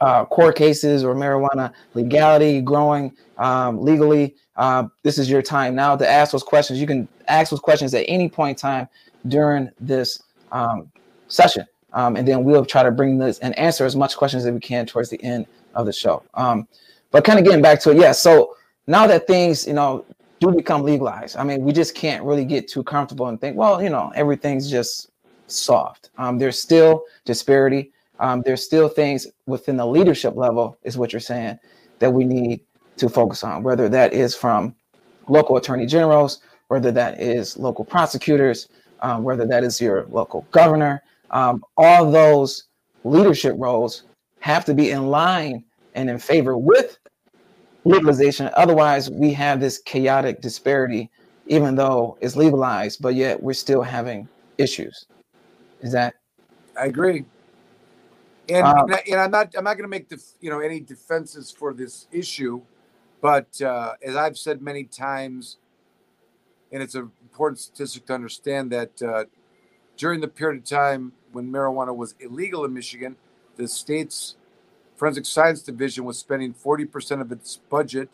uh, court cases, or marijuana legality, growing um, legally. this is your time now to ask those questions. You can ask those questions at any point in time during this um, session. Um, and then we'll try to bring this and answer as much questions as we can towards the end of the show. But kind of getting back to it, yeah. So now that things, you know, do become legalized, I mean, we just can't really get too comfortable and think, well, you know, everything's just soft. Um, there's still disparity. Um, there's still things within the leadership level, is what you're saying, that we need to focus on, whether that is from local attorney generals, whether that is local prosecutors, um, whether that is your local governor, um, all those leadership roles have to be in line and in favor with legalization. Otherwise, we have this chaotic disparity, even though it's legalized, but yet we're still having issues. Is that? I agree. And, um, and I'm not I'm not going to make the you know any defenses for this issue, but uh, as I've said many times, and it's an important statistic to understand that uh, during the period of time when marijuana was illegal in Michigan, the state's forensic science division was spending 40% of its budget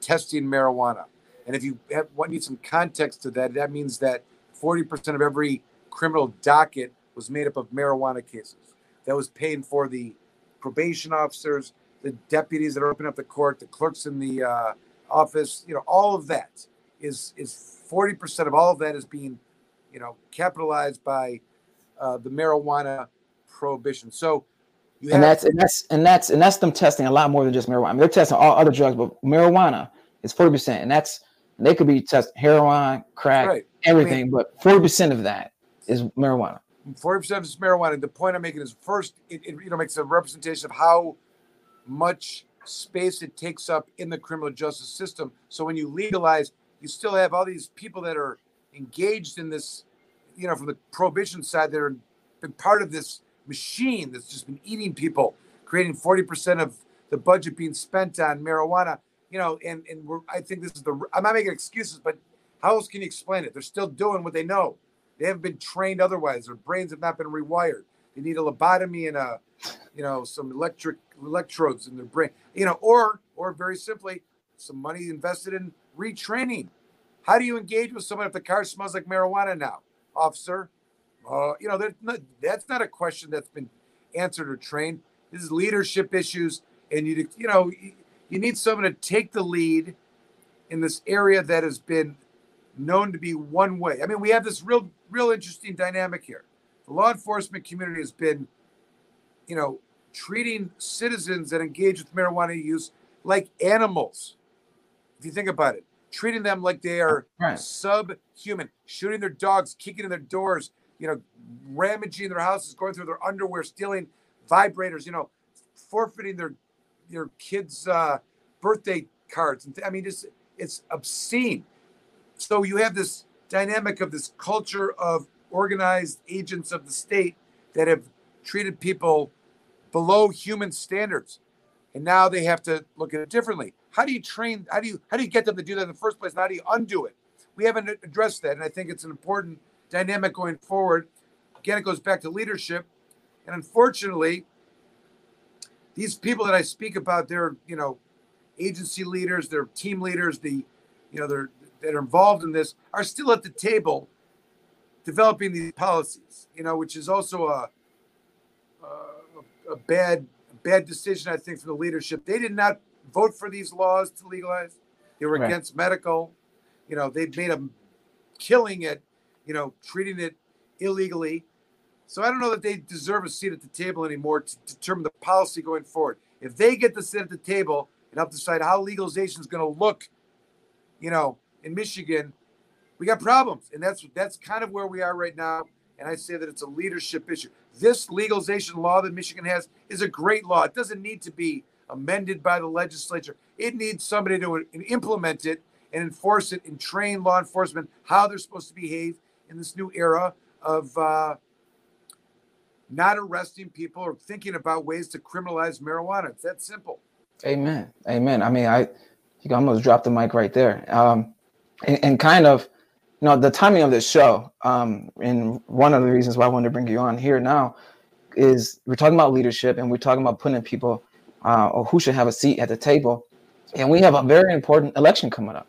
testing marijuana. And if you have, need some context to that, that means that 40% of every criminal docket was made up of marijuana cases. That was paying for the probation officers, the deputies that open up the court, the clerks in the uh, office, you know, all of that is is 40% of all of that is being, you know, capitalized by uh, the marijuana prohibition. So you and that's and that's and that's and that's them testing a lot more than just marijuana. I mean, they're testing all other drugs, but marijuana is 40%. And that's they could be testing heroin, crack, right. everything, I mean, but 40% of that is marijuana. 40% is marijuana. The point I'm making is first, it, it, you know makes a representation of how much space it takes up in the criminal justice system. So when you legalize, you still have all these people that are engaged in this, you know, from the prohibition side that are been part of this machine that's just been eating people, creating 40% of the budget being spent on marijuana. You know, and and I think this is the. I'm not making excuses, but how else can you explain it? They're still doing what they know. They haven't been trained otherwise. Their brains have not been rewired. They need a lobotomy and a, you know, some electric electrodes in their brain. You know, or or very simply, some money invested in retraining. How do you engage with someone if the car smells like marijuana now, officer? Uh, you know, not, that's not a question that's been answered or trained. This is leadership issues, and you you know you need someone to take the lead in this area that has been known to be one way. I mean, we have this real real interesting dynamic here. The law enforcement community has been, you know, treating citizens that engage with marijuana use like animals. If you think about it, treating them like they are right. subhuman, shooting their dogs, kicking in their doors, you know, ramaging their houses, going through their underwear, stealing vibrators, you know, forfeiting their their kids' uh, birthday cards. And I mean, it's it's obscene. So you have this dynamic of this culture of organized agents of the state that have treated people below human standards, and now they have to look at it differently. How do you train? How do you how do you get them to do that in the first place? And how do you undo it? We haven't addressed that, and I think it's an important dynamic going forward. Again, it goes back to leadership. And unfortunately, these people that I speak about, they're, you know, agency leaders, they're team leaders, the, you know, they're that are involved in this are still at the table developing these policies, you know, which is also a, a, a bad, a bad decision, I think, for the leadership. They did not vote for these laws to legalize. They were right. against medical. You know, they made a killing at you know, treating it illegally. So I don't know that they deserve a seat at the table anymore to determine the policy going forward. If they get to sit at the table and help decide how legalization is going to look, you know, in Michigan, we got problems, and that's that's kind of where we are right now. And I say that it's a leadership issue. This legalization law that Michigan has is a great law. It doesn't need to be amended by the legislature. It needs somebody to uh, implement it and enforce it and train law enforcement how they're supposed to behave in this new era of uh, not arresting people or thinking about ways to criminalize marijuana. It's that simple. Amen. Amen. I mean, I you almost dropped the mic right there. Um, and, and kind of, you know, the timing of this show, um, and one of the reasons why I wanted to bring you on here now is we're talking about leadership and we're talking about putting people uh, or who should have a seat at the table. And we have a very important election coming up,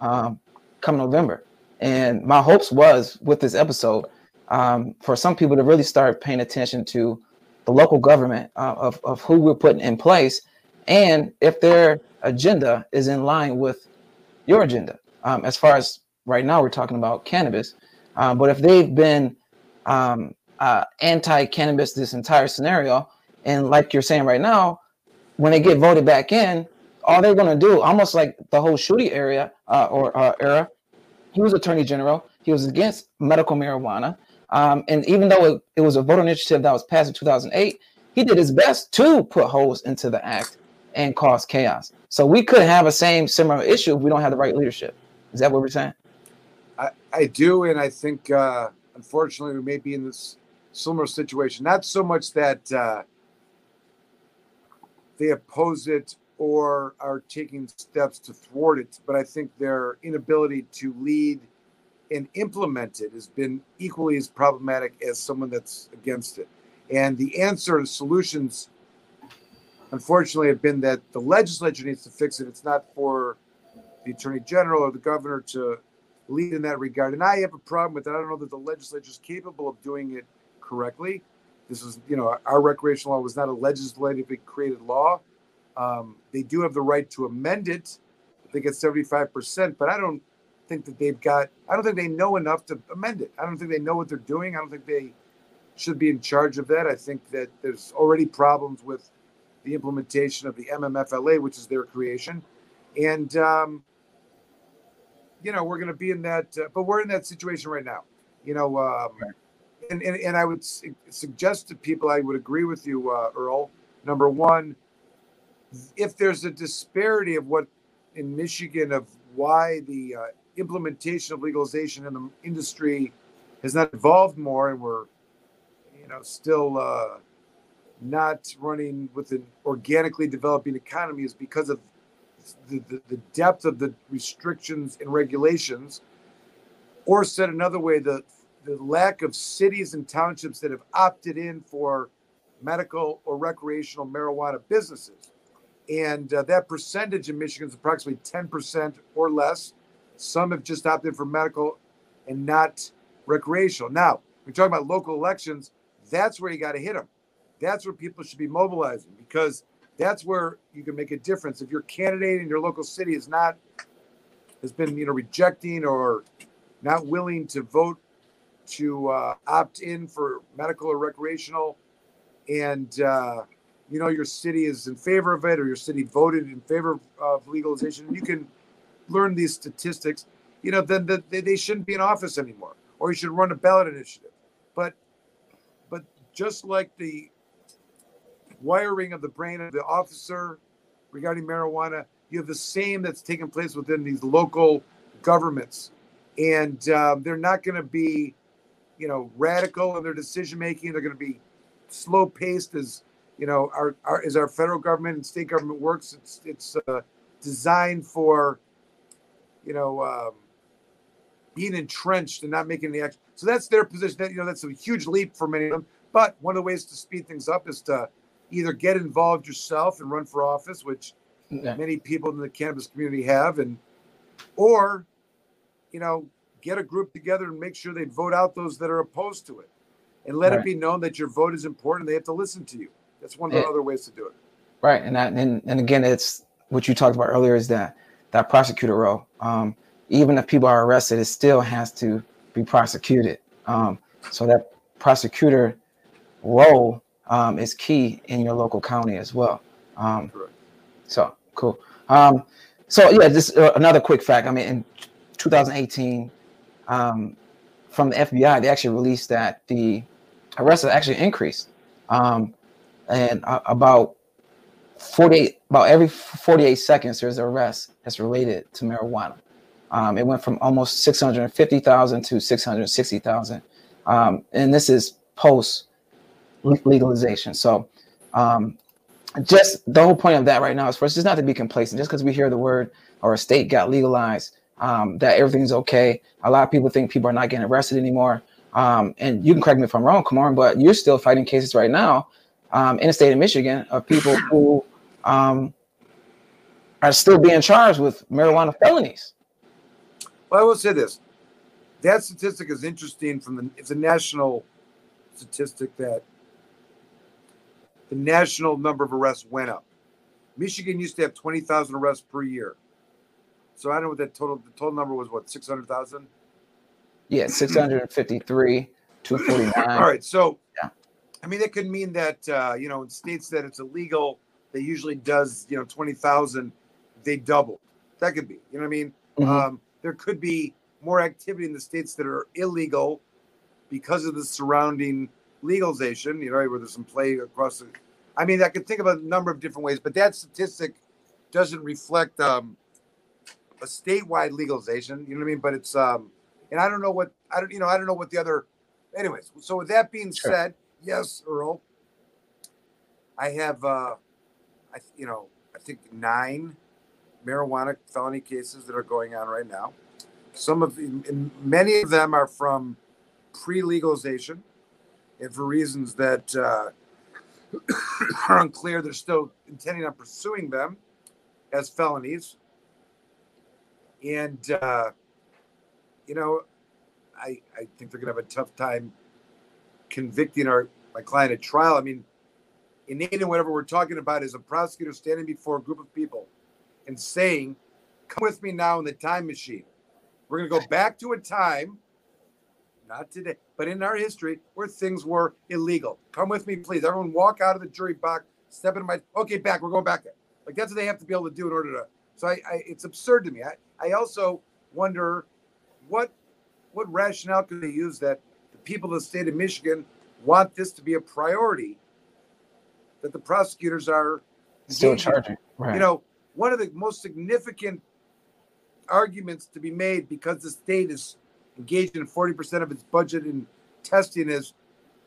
um, come November. And my hopes was with this episode um, for some people to really start paying attention to the local government uh, of, of who we're putting in place and if their agenda is in line with your agenda. Um, as far as right now, we're talking about cannabis, um, but if they've been um, uh, anti-cannabis this entire scenario, and like you're saying right now, when they get voted back in, all they're going to do, almost like the whole Schuette area uh, or uh, era, he was attorney general. He was against medical marijuana. Um, and even though it, it, was a voter initiative that was passed in 2008, he did his best to put holes into the act and cause chaos. So we could have a same similar issue if we don't have the right leadership. Is that what we're saying? I, I do, and I think uh, unfortunately we may be in this similar situation. Not so much that uh, they oppose it or are taking steps to thwart it, but I think their inability to lead and implement it has been equally as problematic as someone that's against it. And the answer and solutions, unfortunately, have been that the legislature needs to fix it. It's not for the attorney general or the governor to lead in that regard. And I have a problem with that. I don't know that the legislature is capable of doing it correctly. This is, you know, our recreational law was not a legislatively created law. Um, they do have the right to amend it. I think it's 75%, but I don't think that they've got, I don't think they know enough to amend it. I don't think they know what they're doing. I don't think they should be in charge of that. I think that there's already problems with the implementation of the MMFLA, which is their creation. And, um, you know, we're going to be in that, uh, but we're in that situation right now. You know, um, and, and, and I would su- suggest to people, I would agree with you, uh, Earl. Number one, if there's a disparity of what in Michigan of why the uh, implementation of legalization in the industry has not evolved more, and we're, you know, still uh, not running with an organically developing economy, is because of the, the, the depth of the restrictions and regulations. Or said another way, the the lack of cities and townships that have opted in for medical or recreational marijuana businesses. And uh, that percentage in Michigan is approximately 10% or less. Some have just opted for medical and not recreational. Now, we're talking about local elections. That's where you got to hit them. That's where people should be mobilizing because that's where you can make a difference. If your candidate in your local city is not has been you know rejecting or not willing to vote to uh, opt in for medical or recreational, and uh, you know your city is in favor of it or your city voted in favor of legalization, you can learn these statistics. You know, then the, they, they shouldn't be in office anymore, or you should run a ballot initiative. But, but just like the wiring of the brain of the officer regarding marijuana, you have the same that's taking place within these local governments, and um, they're not going to be you know, radical in their decision making. They're going to be slow paced as you know our, our as our federal government and state government works. It's it's uh, designed for you know um, being entrenched and not making the action. So that's their position. That you know that's a huge leap for many of them. But one of the ways to speed things up is to either get involved yourself and run for office, which yeah. many people in the cannabis community have, and or you know get a group together and make sure they vote out those that are opposed to it and let right. it be known that your vote is important they have to listen to you that's one of the yeah. other ways to do it. Right and that and, and again it's what you talked about earlier is that that prosecutor role. Um, even if people are arrested it still has to be prosecuted. Um, so that prosecutor role um, is key in your local county as well. Um, so cool. Um, so yeah just uh, another quick fact. I mean in 2018 um, from the FBI, they actually released that the arrests actually increased. Um, and uh, about 48, about every 48 seconds, there's an arrest that's related to marijuana. Um, it went from almost 650,000 to 660,000. Um, and this is post legalization. So um, just the whole point of that right now is for us just not to be complacent. Just because we hear the word or a state got legalized, um, that everything's okay. A lot of people think people are not getting arrested anymore. Um, and you can correct me if I'm wrong, Komorn, but you're still fighting cases right now um, in the state of Michigan of people who um, are still being charged with marijuana felonies. Well, I will say this: that statistic is interesting. From the it's a national statistic that the national number of arrests went up. Michigan used to have twenty thousand arrests per year. So I don't know what that total the total number was. What six hundred thousand? Yeah, six hundred fifty-three, two forty-nine. All right, so yeah, I mean that could mean that uh, you know in states that it's illegal, they usually does you know twenty thousand, they double. That could be. You know what I mean? Mm-hmm. Um, there could be more activity in the states that are illegal because of the surrounding legalization. You know, where there's some play across the. I mean, I could think of a number of different ways, but that statistic doesn't reflect um, a statewide legalization. You know what I mean? But it's um, and I don't know what I don't you know I don't know what the other. Anyways, so with that being sure. said, yes, Earl, I have uh, I you know I think nine marijuana felony cases that are going on right now. Some of many of them are from pre-legalization, and for reasons that uh, *coughs* are unclear, they're still intending on pursuing them as felonies. And uh, you know, I I think they're gonna have a tough time convicting our my client at trial. I mean, in Aiden, whatever we're talking about is a prosecutor standing before a group of people and saying, Come with me now in the time machine. We're going to go back to a time, not today, but in our history where things were illegal. Come with me, please. Everyone walk out of the jury box, step into my, okay, back. We're going back there. Like that's what they have to be able to do in order to. So I, I it's absurd to me. I, I also wonder what what rationale could they use that the people of the state of Michigan want this to be a priority that the prosecutors are still charging. Right. You know, one of the most significant arguments to be made because the state is engaged in 40% of its budget in testing is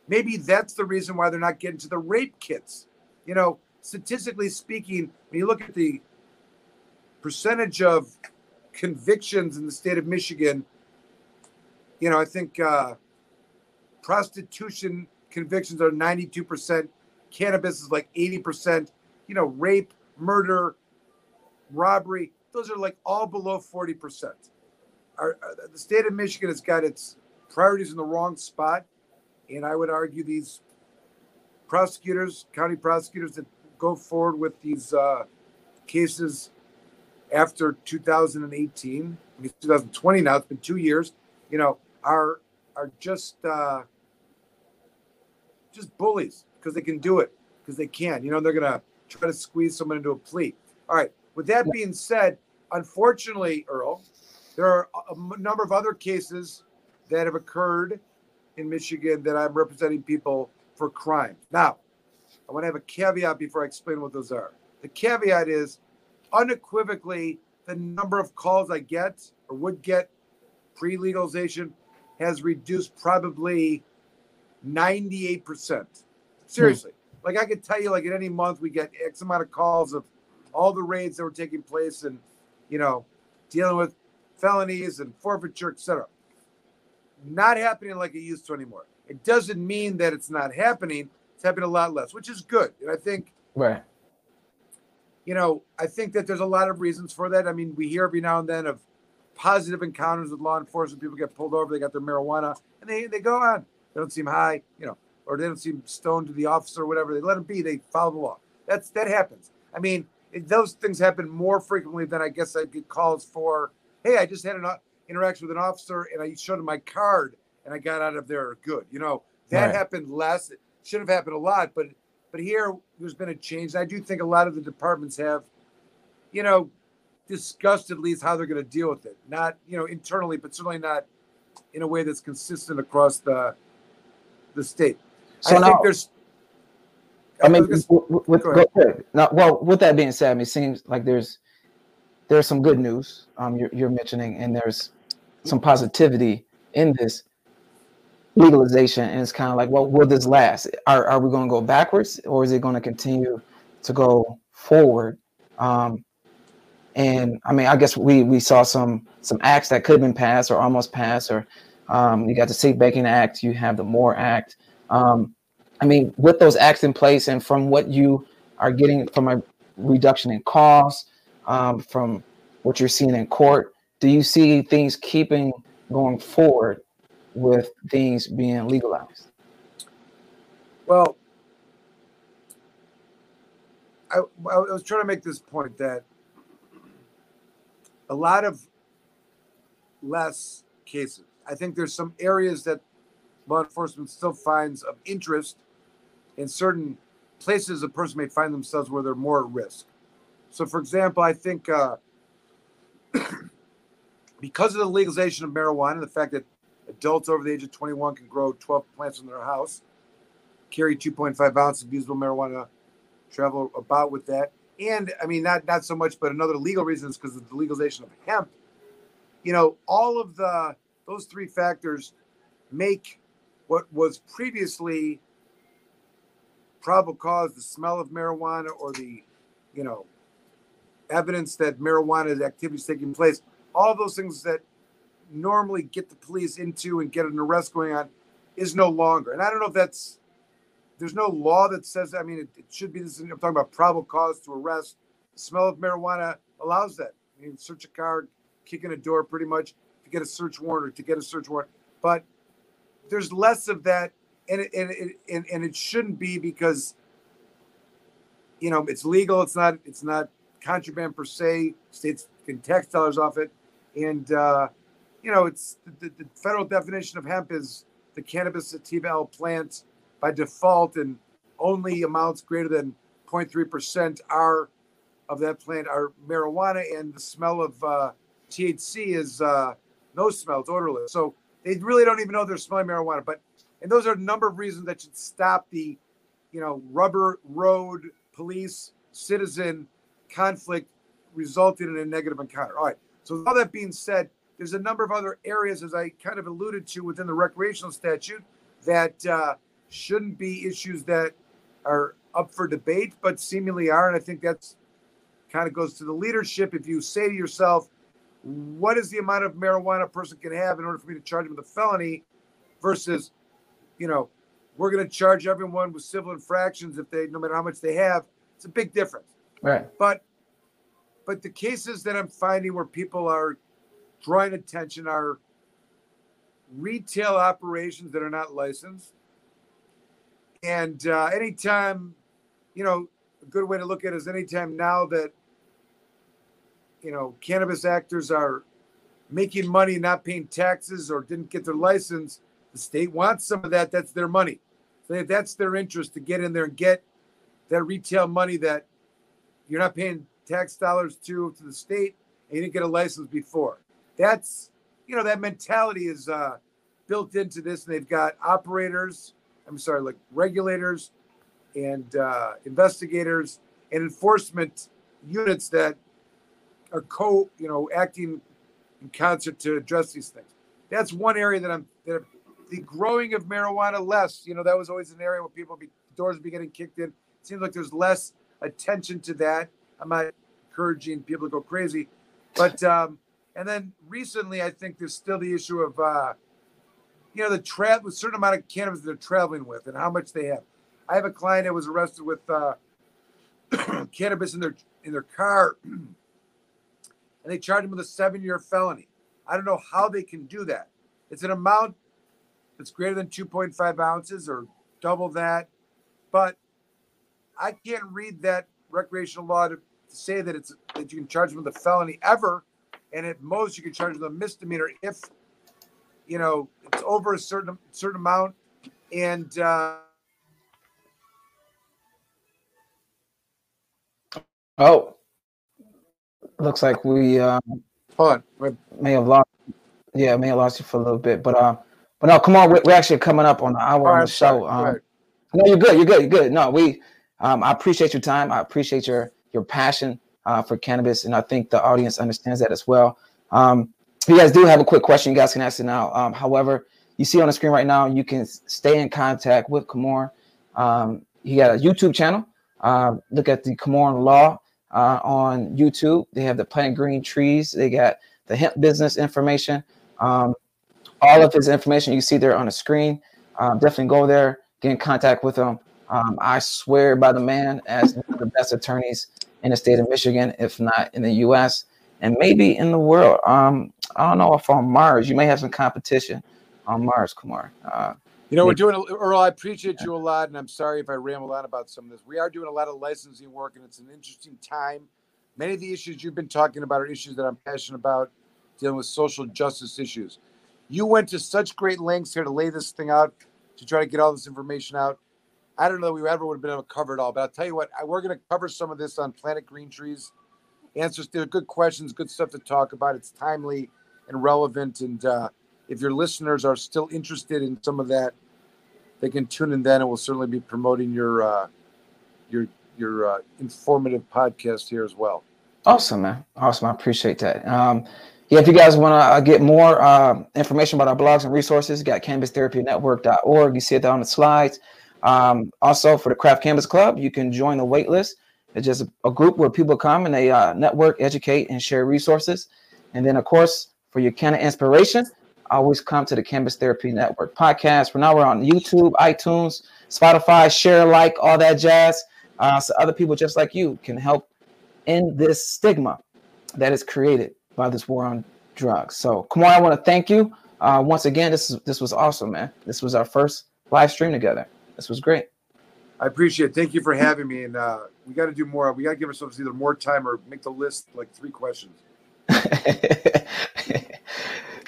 maybe that's the reason why they're not getting to the rape kits. You know, statistically speaking, when you look at the percentage of convictions in the state of Michigan, you know, I think uh, prostitution convictions are 92%, cannabis is like 80%, you know, rape, murder, robbery, those are like all below 40%. Our, uh, the state of Michigan has got its priorities in the wrong spot. And I would argue these prosecutors, county prosecutors that go forward with these uh, cases after 2018, I mean 2020 now, it's been two years, you know, are are just uh, just bullies because they can do it because they can. You know, they're gonna try to squeeze someone into a plea. All right, with that being said, unfortunately, Earl, there are a number of other cases that have occurred in Michigan that I'm representing people for crime. Now, I want to have a caveat before I explain what those are. The caveat is unequivocally the number of calls I get or would get pre legalization has reduced probably 98%. Seriously. Hmm. Like I could tell you, like in any month, we get X amount of calls of all the raids that were taking place and, you know, dealing with felonies and forfeiture, etc. Not happening like it used to anymore. It doesn't mean that it's not happening. It's happening a lot less, which is good. And I think, right. You know, I think that there's a lot of reasons for that. I mean, we hear every now and then of positive encounters with law enforcement. People get pulled over, they got their marijuana, and they, they go on. They don't seem high, you know, or they don't seem stoned to the officer or whatever. They let them be. They follow the law. That's that happens. I mean, those things happen more frequently than I guess I get calls for. Hey, I just had an uh, interaction with an officer and I showed him my card and I got out of there good. You know, that right. happened less. It should have happened a lot, but but here there's been a change. I do think a lot of the departments have, you know, discussed at least how they're going to deal with it. Not you know internally, but certainly not in a way that's consistent across the the state. So I now, think there's I mean, with, with, now, well, with that being said, I mean, it seems like there's there's some good news um, you're, you're mentioning, and there's some positivity in this legalization. And it's kind of like, well, will this last? Are, are we going to go backwards or is it going to continue to go forward? Um, and I mean, I guess we we saw some some acts that could have been passed or almost passed, or um, you got the Safe Banking Act, you have the MORE Act. Um, I mean, with those acts in place, and from what you are getting from a reduction in costs, um, from what you're seeing in court, do you see things keeping going forward with things being legalized? Well, I, I was trying to make this point that a lot of less cases. I think there's some areas that law enforcement still finds of interest in certain places a person may find themselves where they're more at risk. So, for example, I think uh, *clears throat* because of the legalization of marijuana, and the fact that adults over the age of 21 can grow 12 plants in their house, carry 2.5 ounces of usable marijuana, travel about with that, and I mean not not so much, but another legal reason is because of the legalization of hemp. You know, all of the those three factors make what was previously probable cause, the smell of marijuana or the, you know, evidence that marijuana activity is taking place, all those things that normally get the police into and get an arrest going on is no longer. And I don't know if that's there's no law that says I mean it, it should be this I'm talking about probable cause to arrest. The smell of marijuana allows that. I mean search a car, kick in a door pretty much to get a search warrant or to get a search warrant. But there's less of that and it, and it, and, and it shouldn't be because you know it's legal it's not it's not contraband per se states can tax dollars off it and uh, you know it's the, the, federal definition of hemp is the cannabis sativa plant by default and only amounts greater than 0.3% are of that plant are marijuana and the smell of uh, thc is uh, no smell it's odorless so they really don't even know they're smelling marijuana but and those are a number of reasons that should stop the, you know, rubber road police citizen conflict resulting in a negative encounter. All right. So with all that being said, there's a number of other areas, as I kind of alluded to within the recreational statute, that uh, shouldn't be issues that are up for debate, but seemingly are. And I think that's kind of goes to the leadership. If you say to yourself, what is the amount of marijuana a person can have in order for me to charge them with a felony versus you know, we're going to charge everyone with civil infractions if they, no matter how much they have. It's a big difference. Right. But, but the cases that I'm finding where people are drawing attention are retail operations that are not licensed. And uh, anytime, you know, a good way to look at it is anytime now that, you know, cannabis actors are making money, not paying taxes, or didn't get their license, the state wants some of that. That's their money. So that's their interest to get in there and get that retail money that you're not paying tax dollars to to the state and you didn't get a license before. That's you know that mentality is uh, built into this, and they've got operators. I'm sorry, like regulators and uh, investigators and enforcement units that are co you know acting in concert to address these things. That's one area that I'm that the growing of marijuana less. You know, that was always an area where people be doors be getting kicked in. It seems like there's less attention to that. I'm not encouraging people to go crazy, but um, and then recently, I think there's still the issue of uh, you know the travel, a certain amount of cannabis they're traveling with and how much they have. I have a client that was arrested with uh, *clears throat* cannabis in their in their car, *clears throat* and they charged him with a seven year felony. I don't know how they can do that. It's an amount that's greater than 2.5 ounces or double that. But I can't read that recreational law to, to say that it's that you can charge them with a felony ever, and at most you can charge them a misdemeanor if you know it's over a certain certain amount. And uh, oh, looks like we uh, hold on. may have lost. Yeah, may have lost you for a little bit, but uh, but no, come on, we're, we're actually coming up on the hour right, on the show. Um, no, you're good. You're good. You're good. No, we. Um, I appreciate your time. I appreciate your your passion uh, for cannabis, and I think the audience understands that as well. Um, if you guys do have a quick question, you guys can ask it now. Um, however, you see on the screen right now, you can stay in contact with Komorn. Um, he got a YouTube channel. Uh, look at the Komorn Law uh, on YouTube. They have the plant green trees. They got the hemp business information. Um, all of his information you see there on the screen. Um, definitely go there, get in contact with him. Um, I swear by the man as one of the best attorneys in the state of Michigan, if not in the U.S. and maybe in the world. Um, I don't know if on Mars you may have some competition on Mars, Kumar. Uh, you know, we're doing, a, Earl, I appreciate you a lot, and I'm sorry if I ramble on about some of this. We are doing a lot of licensing work, and it's an interesting time. Many of the issues you've been talking about are issues that I'm passionate about, dealing with social justice issues. You went to such great lengths here to lay this thing out, to try to get all this information out. I don't know that we ever would have been able to cover it all, but I'll tell you what, we're going to cover some of this on Planet Green Trees. Answers, they're good questions, good stuff to talk about. It's timely and relevant, and uh, if your listeners are still interested in some of that, they can tune in then, and we'll certainly be promoting your uh, your your uh, informative podcast here as well. Awesome, man. Awesome. I appreciate that. Um, yeah, if you guys want to uh, get more uh, information about our blogs and resources, you got cannabistherapynetwork.org. You see it there on the slides. Um, also, for the Craft Canvas Club, you can join the waitlist. It's just a, group where people come and they uh, network, educate, and share resources. And then, of course, for your kind of inspiration, always come to the Cannabis Therapy Network podcast. For now, we're on YouTube, iTunes, Spotify, share, like, all that jazz. Uh, so other people just like you can help end this stigma that is created by this war on drugs. So, on, I want to thank you uh, once again. This is this was awesome, man. This was our first live stream together. This was great. I appreciate it. Thank you for having me. And uh, we got to do more. We got to give ourselves either more time or make the list like three questions. *laughs*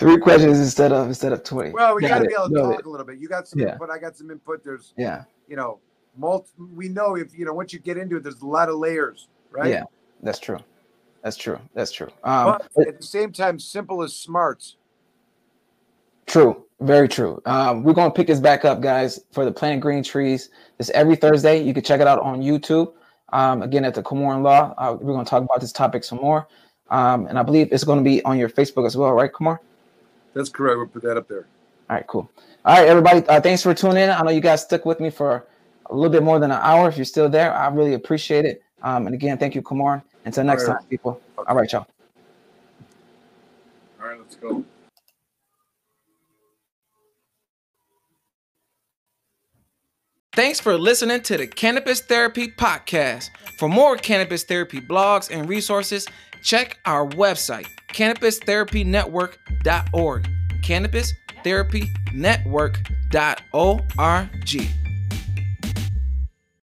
Three questions instead of instead of twenty. Well, we got to be able to talk it. a little bit. You got some yeah. input. I got some input. There's yeah. You know, multi, we know if you know once you get into it, there's a lot of layers, right? Yeah, that's true. That's true. That's true. Um, but at the same time, simple as smart. True. Very true. Um, we're gonna pick this back up, guys, for the Planet Green Trees. This every Thursday. You can check it out on YouTube. Um, again, at the Komorn Law. Uh, we're gonna talk about this topic some more. Um, and I believe it's going to be on your Facebook as well, right, Kumar? That's correct. We'll put that up there. All right, cool. All right, everybody. Uh, thanks for tuning in. I know you guys stuck with me for a little bit more than an hour. If you're still there, I really appreciate it. Um, and again, thank you, Kumar. Until next right. time, people. Okay. All right, y'all. All right, let's go. Thanks for listening to the Cannabis Therapy Podcast. For more cannabis therapy blogs and resources, check our website, cannabistherapynetwork.org. Cannabistherapynetwork.org.